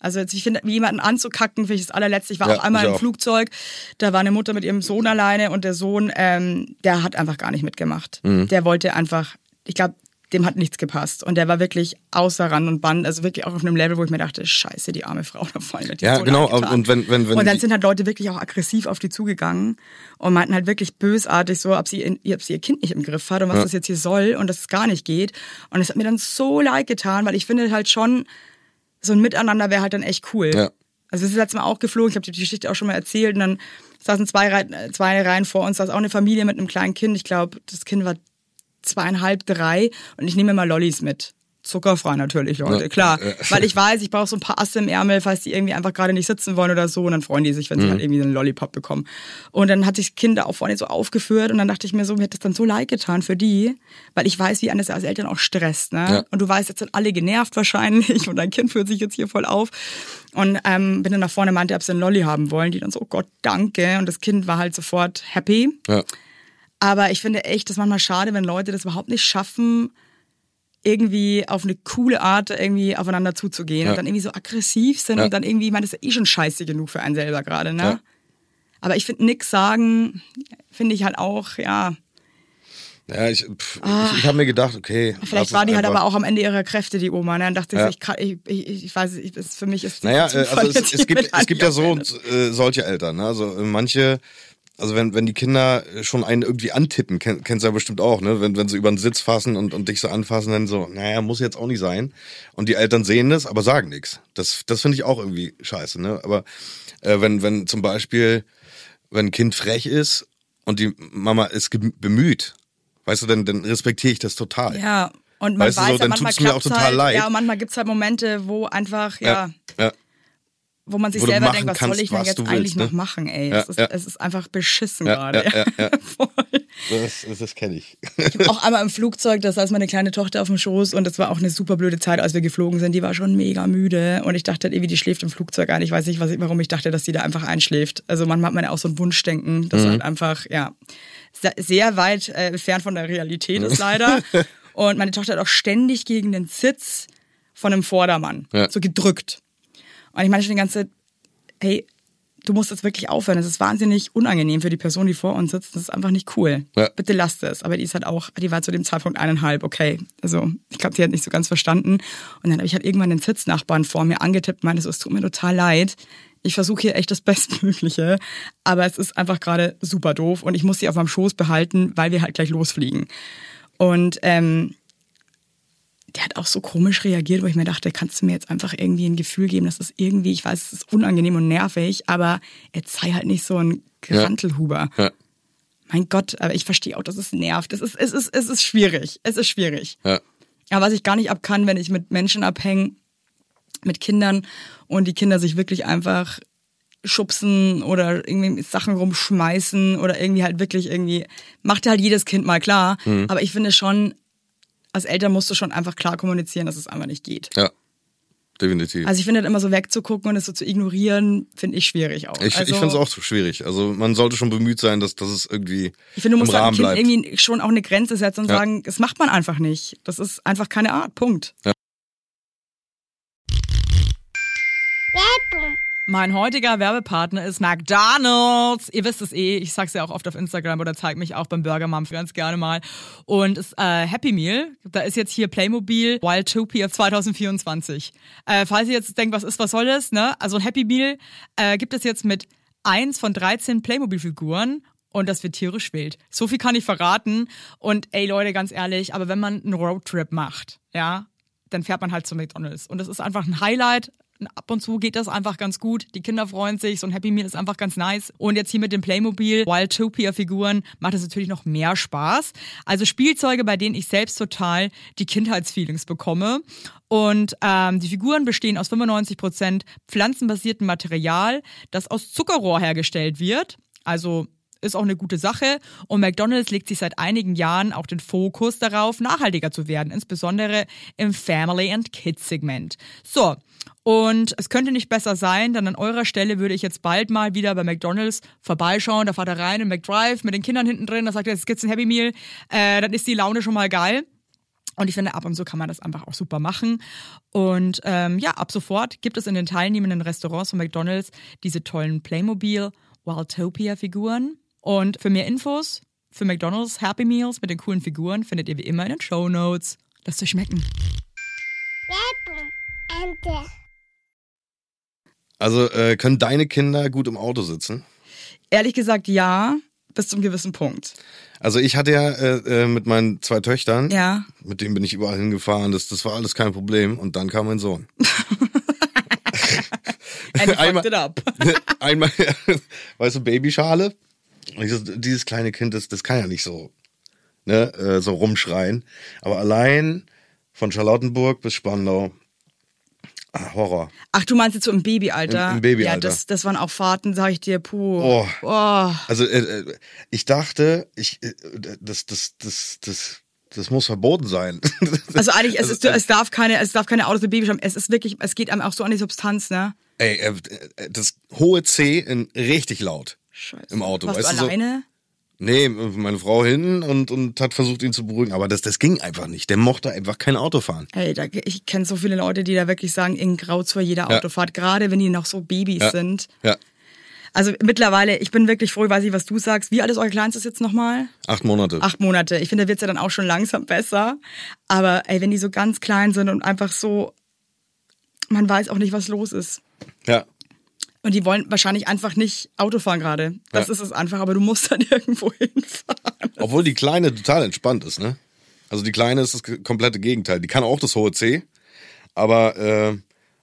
Also jetzt, ich finde, wie jemanden anzukacken, finde ich das allerletzte. Ich war Ja, auch einmal im auch. Flugzeug, da war eine Mutter mit ihrem Sohn alleine und der Sohn, ähm, der hat einfach gar nicht mitgemacht. Mhm. Der wollte einfach, ich glaube, dem hat nichts gepasst. Und der war wirklich außer Rand und Band, also wirklich auch auf einem Level, wo ich mir dachte, scheiße, die arme Frau, da die Ja, so genau, und wenn- wenn- wenn Und dann sind halt Leute wirklich auch aggressiv auf die zugegangen und meinten halt wirklich bösartig so, ob sie, in, ob sie ihr Kind nicht im Griff hat und was Ja. das jetzt hier soll und dass es gar nicht geht. Und es hat mir dann so leid getan, weil ich finde halt schon, so ein Miteinander wäre halt dann echt cool. Ja. Also wir sind letztes Mal auch geflogen, ich habe die Geschichte auch schon mal erzählt und dann saßen zwei, Reihen- zwei Reihen vor uns, saß auch eine Familie mit einem kleinen Kind. Ich glaube, das Kind war zweieinhalb, drei und ich nehme immer Lollis mit. Zuckerfrei natürlich, Leute, Ja, klar. Weil ich weiß, ich brauche so ein paar Asse im Ärmel, falls die irgendwie einfach gerade nicht sitzen wollen oder so. Und dann freuen die sich, wenn sie Mhm. halt irgendwie einen Lollipop bekommen. Und dann hat sich das Kind da auch vorne so aufgeführt und dann dachte ich mir so, mir hat das dann so leid getan für die, weil ich weiß, wie einen das als Eltern auch stresst. Ne? Ja. Und du weißt, jetzt sind alle genervt wahrscheinlich und dein Kind fühlt sich jetzt hier voll auf. Und ähm, bin dann nach vorne, meinte, ob sie einen Lolli haben wollen. Die dann so, oh Gott, danke. Und das Kind war halt sofort happy. Ja. Aber ich finde echt, das ist manchmal schade, wenn Leute das überhaupt nicht schaffen, irgendwie auf eine coole Art irgendwie aufeinander zuzugehen Ja. und dann irgendwie so aggressiv sind Ja. und dann irgendwie, ich meine, das ist ja eh schon scheiße genug für einen selber gerade, ne? Ja. Aber ich finde, nix sagen, finde ich halt auch, ja. Ja, ich, pff, ich, ich habe mir gedacht, okay. Ah. Vielleicht war die halt aber auch am Ende ihrer Kräfte, die Oma. Ne? Dann dachte Ja. ich, ich, kann- ich, ich, ich weiß, ich, das für mich ist Naja, äh, also es, es gibt, es gibt ja so und äh, solche Eltern. Ne? Also äh, manche, also wenn, wenn die Kinder schon einen irgendwie antippen, kenn, kennst du ja bestimmt auch, ne? Wenn, wenn sie über den Sitz fassen und, und dich so anfassen, dann so, naja, muss jetzt auch nicht sein. Und die Eltern sehen das, aber sagen nichts. Das, das finde ich auch irgendwie scheiße, ne? Aber äh, wenn, wenn zum Beispiel, wenn ein Kind frech ist und die Mama ist bemüht, weißt du, dann, dann respektiere ich das total. Ja, und man Weißt du weiß so, ja, dann manchmal tut's mir auch total halt, leid. Ja, und manchmal gibt's halt Momente, wo einfach, ja, ja. ja. Wo man sich Wo selber denkt, was kannst, soll ich denn jetzt du eigentlich willst, noch ne? machen, ey? Ja, es, ist, ja. es ist einfach beschissen Ja, gerade. Das, das, kenne ich. auch einmal im Flugzeug, da saß meine kleine Tochter auf dem Schoß und das war auch eine super blöde Zeit, als wir geflogen sind. Die war schon mega müde und ich dachte irgendwie, die schläft im Flugzeug ein. Ich weiß nicht, ich- warum ich dachte, dass die da einfach einschläft. Also manchmal hat man ja auch so ein Wunschdenken, das halt einfach, ja, se- sehr weit äh, fern von der Realität ist leider. und meine Tochter hat auch ständig gegen den Sitz von einem Vordermann so gedrückt. Und ich meine schon die ganze Zeit, hey, du musst jetzt wirklich aufhören. Das ist wahnsinnig unangenehm für die Person, die vor uns sitzt. Das ist einfach nicht cool. Ja. Bitte lasst es. Aber die ist halt auch, die war zu dem Zeitpunkt eineinhalb, okay. Also ich glaube, die hat nicht so ganz verstanden. Und dann habe ich halt irgendwann den Sitznachbarn vor mir angetippt und meinte so, es tut mir total leid. Ich versuche hier echt das Bestmögliche, aber es ist einfach gerade super doof und ich muss sie auf meinem Schoß behalten, weil wir halt gleich losfliegen. Und ähm, der hat auch so komisch reagiert, wo ich mir dachte, kannst du mir jetzt einfach irgendwie ein Gefühl geben, dass das irgendwie, ich weiß, es ist unangenehm und nervig, aber jetzt sei halt nicht so ein Grantelhuber. Ja. Mein Gott, aber ich verstehe auch, dass es nervt. Es ist, es ist, es ist schwierig. Es ist schwierig. Ja. Aber was ich gar nicht ab kann, wenn ich mit Menschen abhänge, mit Kindern und die Kinder sich wirklich einfach schubsen oder irgendwie Sachen rumschmeißen oder irgendwie halt wirklich irgendwie, macht halt jedes Kind mal klar. Mhm. Aber ich finde schon, als Eltern musst du schon einfach klar kommunizieren, dass es einfach nicht geht. Ja, definitiv. Also ich finde halt immer so wegzugucken und es so zu ignorieren, finde ich schwierig auch. ich also, ich finde es auch so schwierig. Also man sollte schon bemüht sein, dass, dass es irgendwie Ich finde, du musst halt Rahmen dem Kind irgendwie schon auch eine Grenze setzen und Ja. sagen, das macht man einfach nicht. Das ist einfach keine Art. Punkt. Werbung. Mein heutiger Werbepartner ist McDonald's. Ihr wisst es eh, ich sag's ja auch oft auf Instagram oder zeig mich auch beim Burger Mom ganz gerne mal. Und es äh, Happy Meal, da ist jetzt hier Playmobil Wildtopia 2024. Äh, falls ihr jetzt denkt, was ist, was soll das, ne? Also Happy Meal äh, gibt es jetzt mit eins von 13 Playmobil-Figuren und das wird tierisch wild. So viel kann ich verraten. Und ey Leute, ganz ehrlich, aber wenn man einen Roadtrip macht, ja, dann fährt man halt zu McDonalds. Und das ist einfach ein Highlight. Ab und zu geht das einfach ganz gut. Die Kinder freuen sich. So ein Happy Meal ist einfach ganz nice. Und jetzt hier mit dem Playmobil Wildtopia-Figuren macht es natürlich noch mehr Spaß. Also Spielzeuge, bei denen ich selbst total die Kindheitsfeelings bekomme. Und ähm, die Figuren bestehen aus 95% pflanzenbasiertem Material, das aus Zuckerrohr hergestellt wird. Also ist auch eine gute Sache. Und McDonald's legt sich seit einigen Jahren auch den Fokus darauf, nachhaltiger zu werden, insbesondere im Family and Kids Segment. So. Und es könnte nicht besser sein, denn an eurer Stelle würde ich jetzt bald mal wieder bei McDonalds vorbeischauen. Da fahrt er rein in McDrive mit den Kindern hinten drin, da sagt er, jetzt gibt's ein Happy Meal. Äh, dann ist die Laune schon mal geil. Und ich finde, ab und zu kann man das einfach auch super machen. Und ähm, ja, ab sofort gibt es in den teilnehmenden Restaurants von McDonalds diese tollen Playmobil Wildtopia-Figuren. Und für mehr Infos für McDonalds Happy Meals mit den coolen Figuren findet ihr wie immer in den Show Notes. Lasst euch schmecken. Werbung. Also äh, können deine Kinder gut im Auto sitzen? Ehrlich gesagt, ja, bis zum gewissen Punkt. Also ich hatte ja äh, äh, mit meinen zwei Töchtern, Ja. mit denen bin ich überall hingefahren, das, das war alles kein Problem. Und dann kam mein Sohn. And Einmal- fucked it up. Einmal, weißt du, Babyschale. Und ich so, dieses kleine Kind, das, das kann ja nicht so, ne, äh, so rumschreien. Aber allein von Charlottenburg bis Spandau, ah, Horror. Ach, du meinst jetzt so im Babyalter? Im- im Babyalter. Ja, das, das waren auch Fahrten, sag ich dir, puh. Oh. Oh. Also äh, äh, ich dachte, ich, äh, das, das, das, das, das muss verboten sein. Also eigentlich, es, ist, äh, es darf keine, es darf keine Autos mit Babys haben. Es ist wirklich, es geht einem auch so an die Substanz, ne? Ey, äh, äh, das hohe C in richtig laut Scheiße. im Auto. Warst weißt du alleine? Nee, meine Frau hin und, und hat versucht, ihn zu beruhigen, aber das, das ging einfach nicht. Der mochte einfach kein Auto fahren. Ey, da, ich kenne so viele Leute, die da wirklich sagen, in Grau zwar jeder Ja. Autofahrt, gerade wenn die noch so Babys Ja. sind. Ja, Also mittlerweile, ich bin wirklich froh, ich weiß nicht, was du sagst. Wie alt ist euer Kleinstes jetzt nochmal? acht Monate. Acht Monate. Ich finde, da wird's ja dann auch schon langsam besser. Aber ey, wenn die so ganz klein sind und einfach so, man weiß auch nicht, was los ist. Ja, Und die wollen wahrscheinlich einfach nicht Auto fahren gerade. Das Ja. ist es einfach, aber du musst dann irgendwo hinfahren. obwohl die Kleine total entspannt ist, ne? Also die Kleine ist das komplette Gegenteil. Die kann auch das hohe C, aber, äh,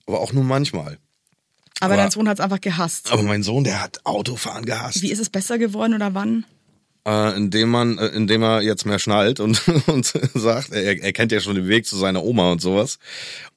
aber auch nur manchmal. Aber, Aber- dein Sohn hat's einfach gehasst. Aber mein Sohn, der hat Autofahren gehasst. Wie ist es besser geworden oder wann? Äh, indem man, äh, indem er jetzt mehr schnallt und, und sagt, er, er kennt ja schon den Weg zu seiner Oma und sowas.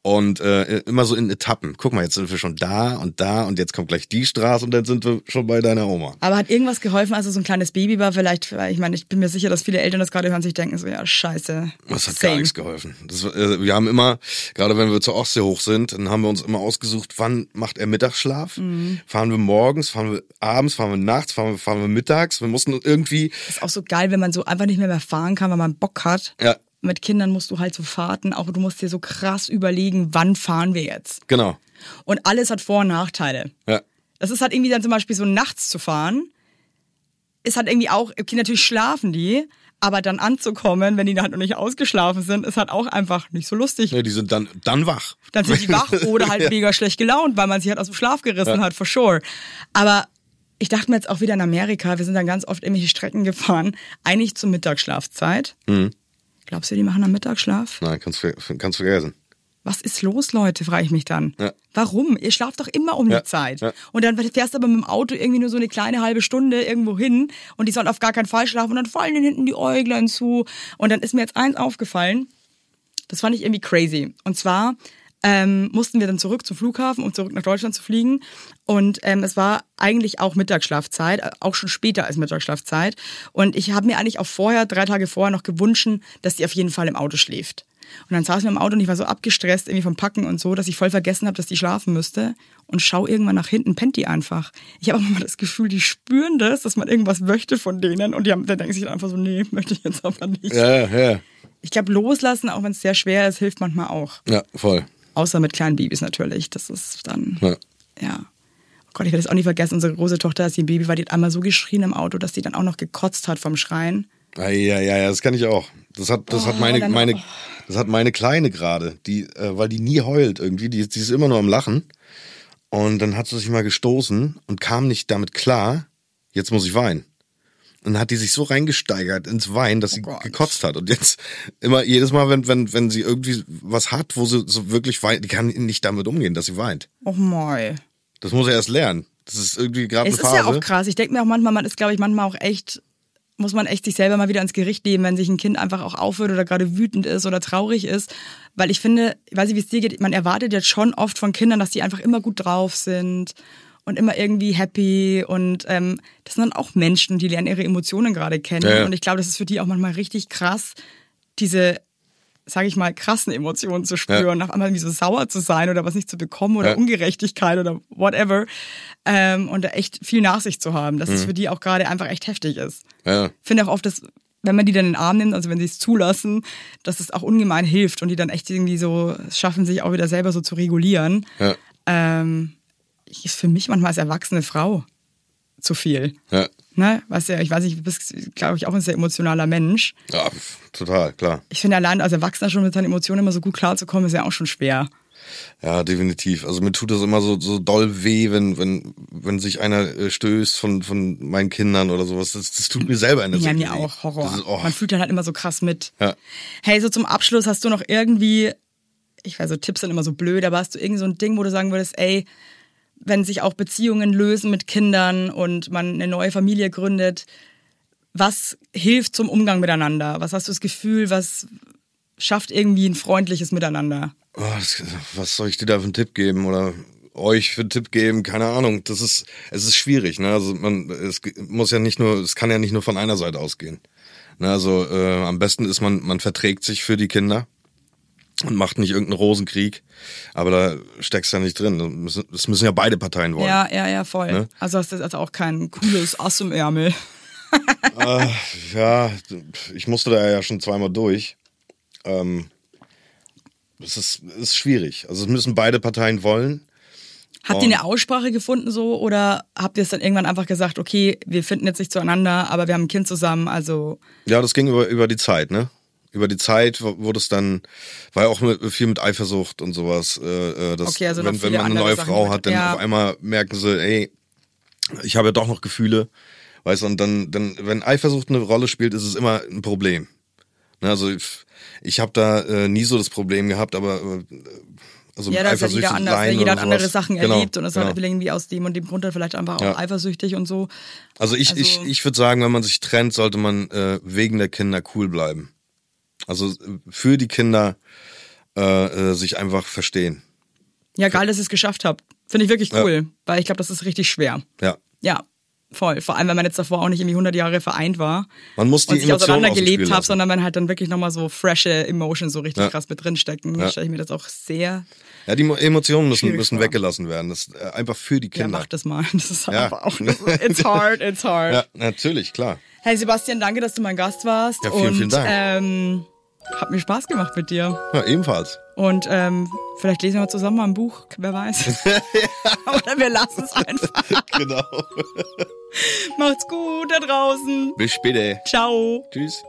Und äh, immer so in Etappen. Guck mal, jetzt sind wir schon da und da und jetzt kommt gleich die Straße und dann sind wir schon bei deiner Oma. Aber hat irgendwas geholfen, also so ein kleines Baby war vielleicht, ich meine, ich bin mir sicher, dass viele Eltern das gerade hören, sich denken so, ja, scheiße. Das hat gar same. nichts geholfen. Das, äh, wir haben immer, gerade wenn wir zur Ostsee hoch sind, dann haben wir uns immer ausgesucht, wann macht er Mittagsschlaf? Mhm. Fahren wir morgens, fahren wir abends, fahren wir nachts, fahren wir, fahren wir mittags. Wir mussten irgendwie, Ist auch so geil, wenn man so einfach nicht mehr, mehr fahren kann, weil man Bock hat. ja, Mit Kindern musst du halt so fahrten, auch du musst dir so krass überlegen, wann fahren wir jetzt. genau. Und alles hat Vor- und Nachteile. Ja. Das ist halt irgendwie dann zum Beispiel so nachts zu fahren. Ist halt irgendwie auch, okay, natürlich schlafen die, aber dann anzukommen, wenn die halt noch nicht ausgeschlafen sind, ist halt auch einfach nicht so lustig. Nee, die sind dann, dann wach. Dann sind die wach oder halt mega schlecht gelaunt, weil man sich halt aus dem Schlaf gerissen hat, for sure. Aber ich dachte mir jetzt auch wieder in Amerika, wir sind dann ganz oft irgendwelche Strecken gefahren, eigentlich zur Mittagsschlafzeit. Mhm. Glaubst du, die machen dann Mittagsschlaf? Nein, kannst, kannst vergessen. Was ist los, Leute, frage ich mich dann. Ja. Warum? Ihr schlaft doch immer um Ja, die Zeit. ja. Und dann fährst du aber mit dem Auto irgendwie nur so eine kleine halbe Stunde irgendwo hin und die sollen auf gar keinen Fall schlafen und dann fallen denen hinten die Äuglein zu. Und dann ist mir jetzt eins aufgefallen, das fand ich irgendwie crazy. Und zwar ähm, mussten wir dann zurück zum Flughafen, um zurück nach Deutschland zu fliegen. Und ähm, es war eigentlich auch Mittagsschlafzeit, äh, auch schon später als Mittagsschlafzeit. Und ich habe mir eigentlich auch vorher, drei Tage vorher, noch gewünscht, dass die auf jeden Fall im Auto schläft. Und dann saßen wir im Auto und ich war so abgestresst irgendwie vom Packen und so, dass ich voll vergessen habe, dass die schlafen müsste. Und schau irgendwann nach hinten, pennt die einfach. Ich habe auch mal das Gefühl, die spüren das, dass man irgendwas möchte von denen. Und die haben, dann denken sich dann einfach so, nee, möchte ich jetzt aber nicht. Ja, ja. Ich glaube, loslassen, auch wenn es sehr schwer ist, hilft manchmal auch. Ja, voll. Außer mit kleinen Babys natürlich. Das ist dann, Ja. ja. Oh Gott, ich werde es auch nicht vergessen. Unsere große Tochter, als sie ein Baby war, die hat einmal so geschrien im Auto, dass sie dann auch noch gekotzt hat vom Schreien. Ja, ja, ja, das kann ich auch. Das hat, das hat Oh, meine, dann- meine, das hat meine Kleine gerade, die, äh, weil die nie heult irgendwie, die, die ist immer nur am Lachen. Und dann hat sie sich mal gestoßen und kam nicht damit klar, jetzt muss ich weinen. Und dann hat die sich so reingesteigert ins Weinen, dass sie Oh gekotzt hat. Und jetzt immer, jedes Mal, wenn, wenn, wenn sie irgendwie was hat, wo sie so wirklich weint, die kann nicht damit umgehen, dass sie weint. Oh moi. Das muss er erst lernen. Das ist irgendwie gerade eine Es ist Phase. ja auch krass. Ich denke mir auch manchmal, man ist, glaube ich, manchmal auch echt, muss man echt sich selber mal wieder ins Gericht nehmen, wenn sich ein Kind einfach auch aufhört oder gerade wütend ist oder traurig ist. Weil ich finde, ich weiß nicht, wie es dir geht, man erwartet jetzt schon oft von Kindern, dass die einfach immer gut drauf sind und immer irgendwie happy und ähm, das sind dann auch Menschen, die lernen ihre Emotionen gerade kennen Ja, ja. und ich glaube, das ist für die auch manchmal richtig krass, diese sage ich mal, krassen Emotionen zu spüren, nach einmal irgendwie so sauer zu sein oder was nicht zu bekommen oder Ja. Ungerechtigkeit oder whatever. Ähm, und da echt viel Nachsicht zu haben, dass Mhm. es für die auch gerade einfach echt heftig ist. Ja. Ich finde auch oft, dass, wenn man die dann in den Arm nimmt, also wenn sie es zulassen, dass es auch ungemein hilft und die dann echt irgendwie so schaffen, sich auch wieder selber so zu regulieren. Ja. Ähm, ist für mich manchmal als erwachsene Frau zu viel. Ja. Ne? Weißt du, ich weiß nicht, du bist, glaube ich, auch ein sehr emotionaler Mensch. ja, total, klar. Ich finde allein als Erwachsener schon mit seinen Emotionen immer so gut klarzukommen, ist ja auch schon schwer. Ja, definitiv. Also mir tut das immer so, so doll weh, wenn, wenn, wenn sich einer äh, stößt von, von meinen Kindern oder sowas. Das, das tut mir selber in der Ja, mir auch Horror. Ist, oh, Man fühlt dann halt immer so krass mit. Ja. Hey, so zum Abschluss hast du noch irgendwie, ich weiß, so Tipps sind immer so blöd, aber hast du irgend so ein Ding, wo du sagen würdest, ey, wenn sich auch Beziehungen lösen mit Kindern und man eine neue Familie gründet, was hilft zum Umgang miteinander? Was hast du das Gefühl, was schafft irgendwie ein freundliches Miteinander? oh, was soll ich dir da für einen Tipp geben oder euch für einen Tipp geben? Keine Ahnung. Das ist, es ist schwierig. Ne? Also man, es muss ja nicht nur, es kann ja nicht nur von einer Seite ausgehen. Ne? Also äh, am besten ist man, man verträgt sich für die Kinder und macht nicht irgendeinen Rosenkrieg. Aber da steckst du ja nicht drin. Das müssen, ja beide Parteien wollen. Ja, ja, ja, voll. Ne? Also hast du also auch kein cooles Ass im Ärmel. Äh, ja, ich musste da ja schon zweimal durch. Ähm, es ist, ist schwierig. Also es müssen beide Parteien wollen. Habt ihr eine Aussprache gefunden so oder habt ihr es dann irgendwann einfach gesagt, okay, wir finden jetzt nicht zueinander, aber wir haben ein Kind zusammen, also Ja, das ging über, über die Zeit, ne? Über die Zeit wurde es dann, war ja auch mit, viel mit Eifersucht und sowas. Äh, äh, dass, Okay, also wenn, wenn man eine neue Sachen Frau hat, dann ja. auf einmal merken sie, ey, ich habe ja doch noch Gefühle. Weißt du, und dann, dann, wenn Eifersucht eine Rolle spielt, ist es immer ein Problem. Ne, also ich, ich habe da äh, nie so das Problem gehabt, aber äh, also ja, da ist ja jeder anders, sein jeder hat andere. Sachen Genau, erlebt und ist genau. halt irgendwie aus dem und dem Grund halt vielleicht einfach auch Ja. eifersüchtig und so. Also ich, Also- ich, ich würde sagen, wenn man sich trennt, sollte man äh, wegen der Kinder cool bleiben. Also äh, für die Kinder äh, äh, sich einfach verstehen. Ja, geil, dass ihr es geschafft habt. Finde ich wirklich Ja. cool, weil ich glaube, das ist richtig schwer. Ja. Ja, voll. Vor allem, wenn man jetzt davor auch nicht irgendwie 100 Jahre vereint war Man muss die und sich Emotionen auseinandergelebt hat, sondern man halt dann wirklich nochmal so frische Emotions so richtig Ja. krass mit drinstecken. Ja. stelle ich mir das auch sehr, Ja, die Mo- Emotionen müssen, müssen war. weggelassen werden. Das ist äh, einfach für die ja, Kinder. mach das mal. Das ist Ja. aber auch, it's hard, it's hard. ja, natürlich, klar. Hey Sebastian, danke, dass du mein Gast warst. Ja, vielen, und, vielen Dank. Ähm, hat mir Spaß gemacht mit dir. Ja, ebenfalls. Und ähm, vielleicht lesen wir zusammen mal ein Buch, wer weiß. Oder wir lassen es einfach. genau. Macht's gut da draußen. Bis später. Ciao. Tschüss.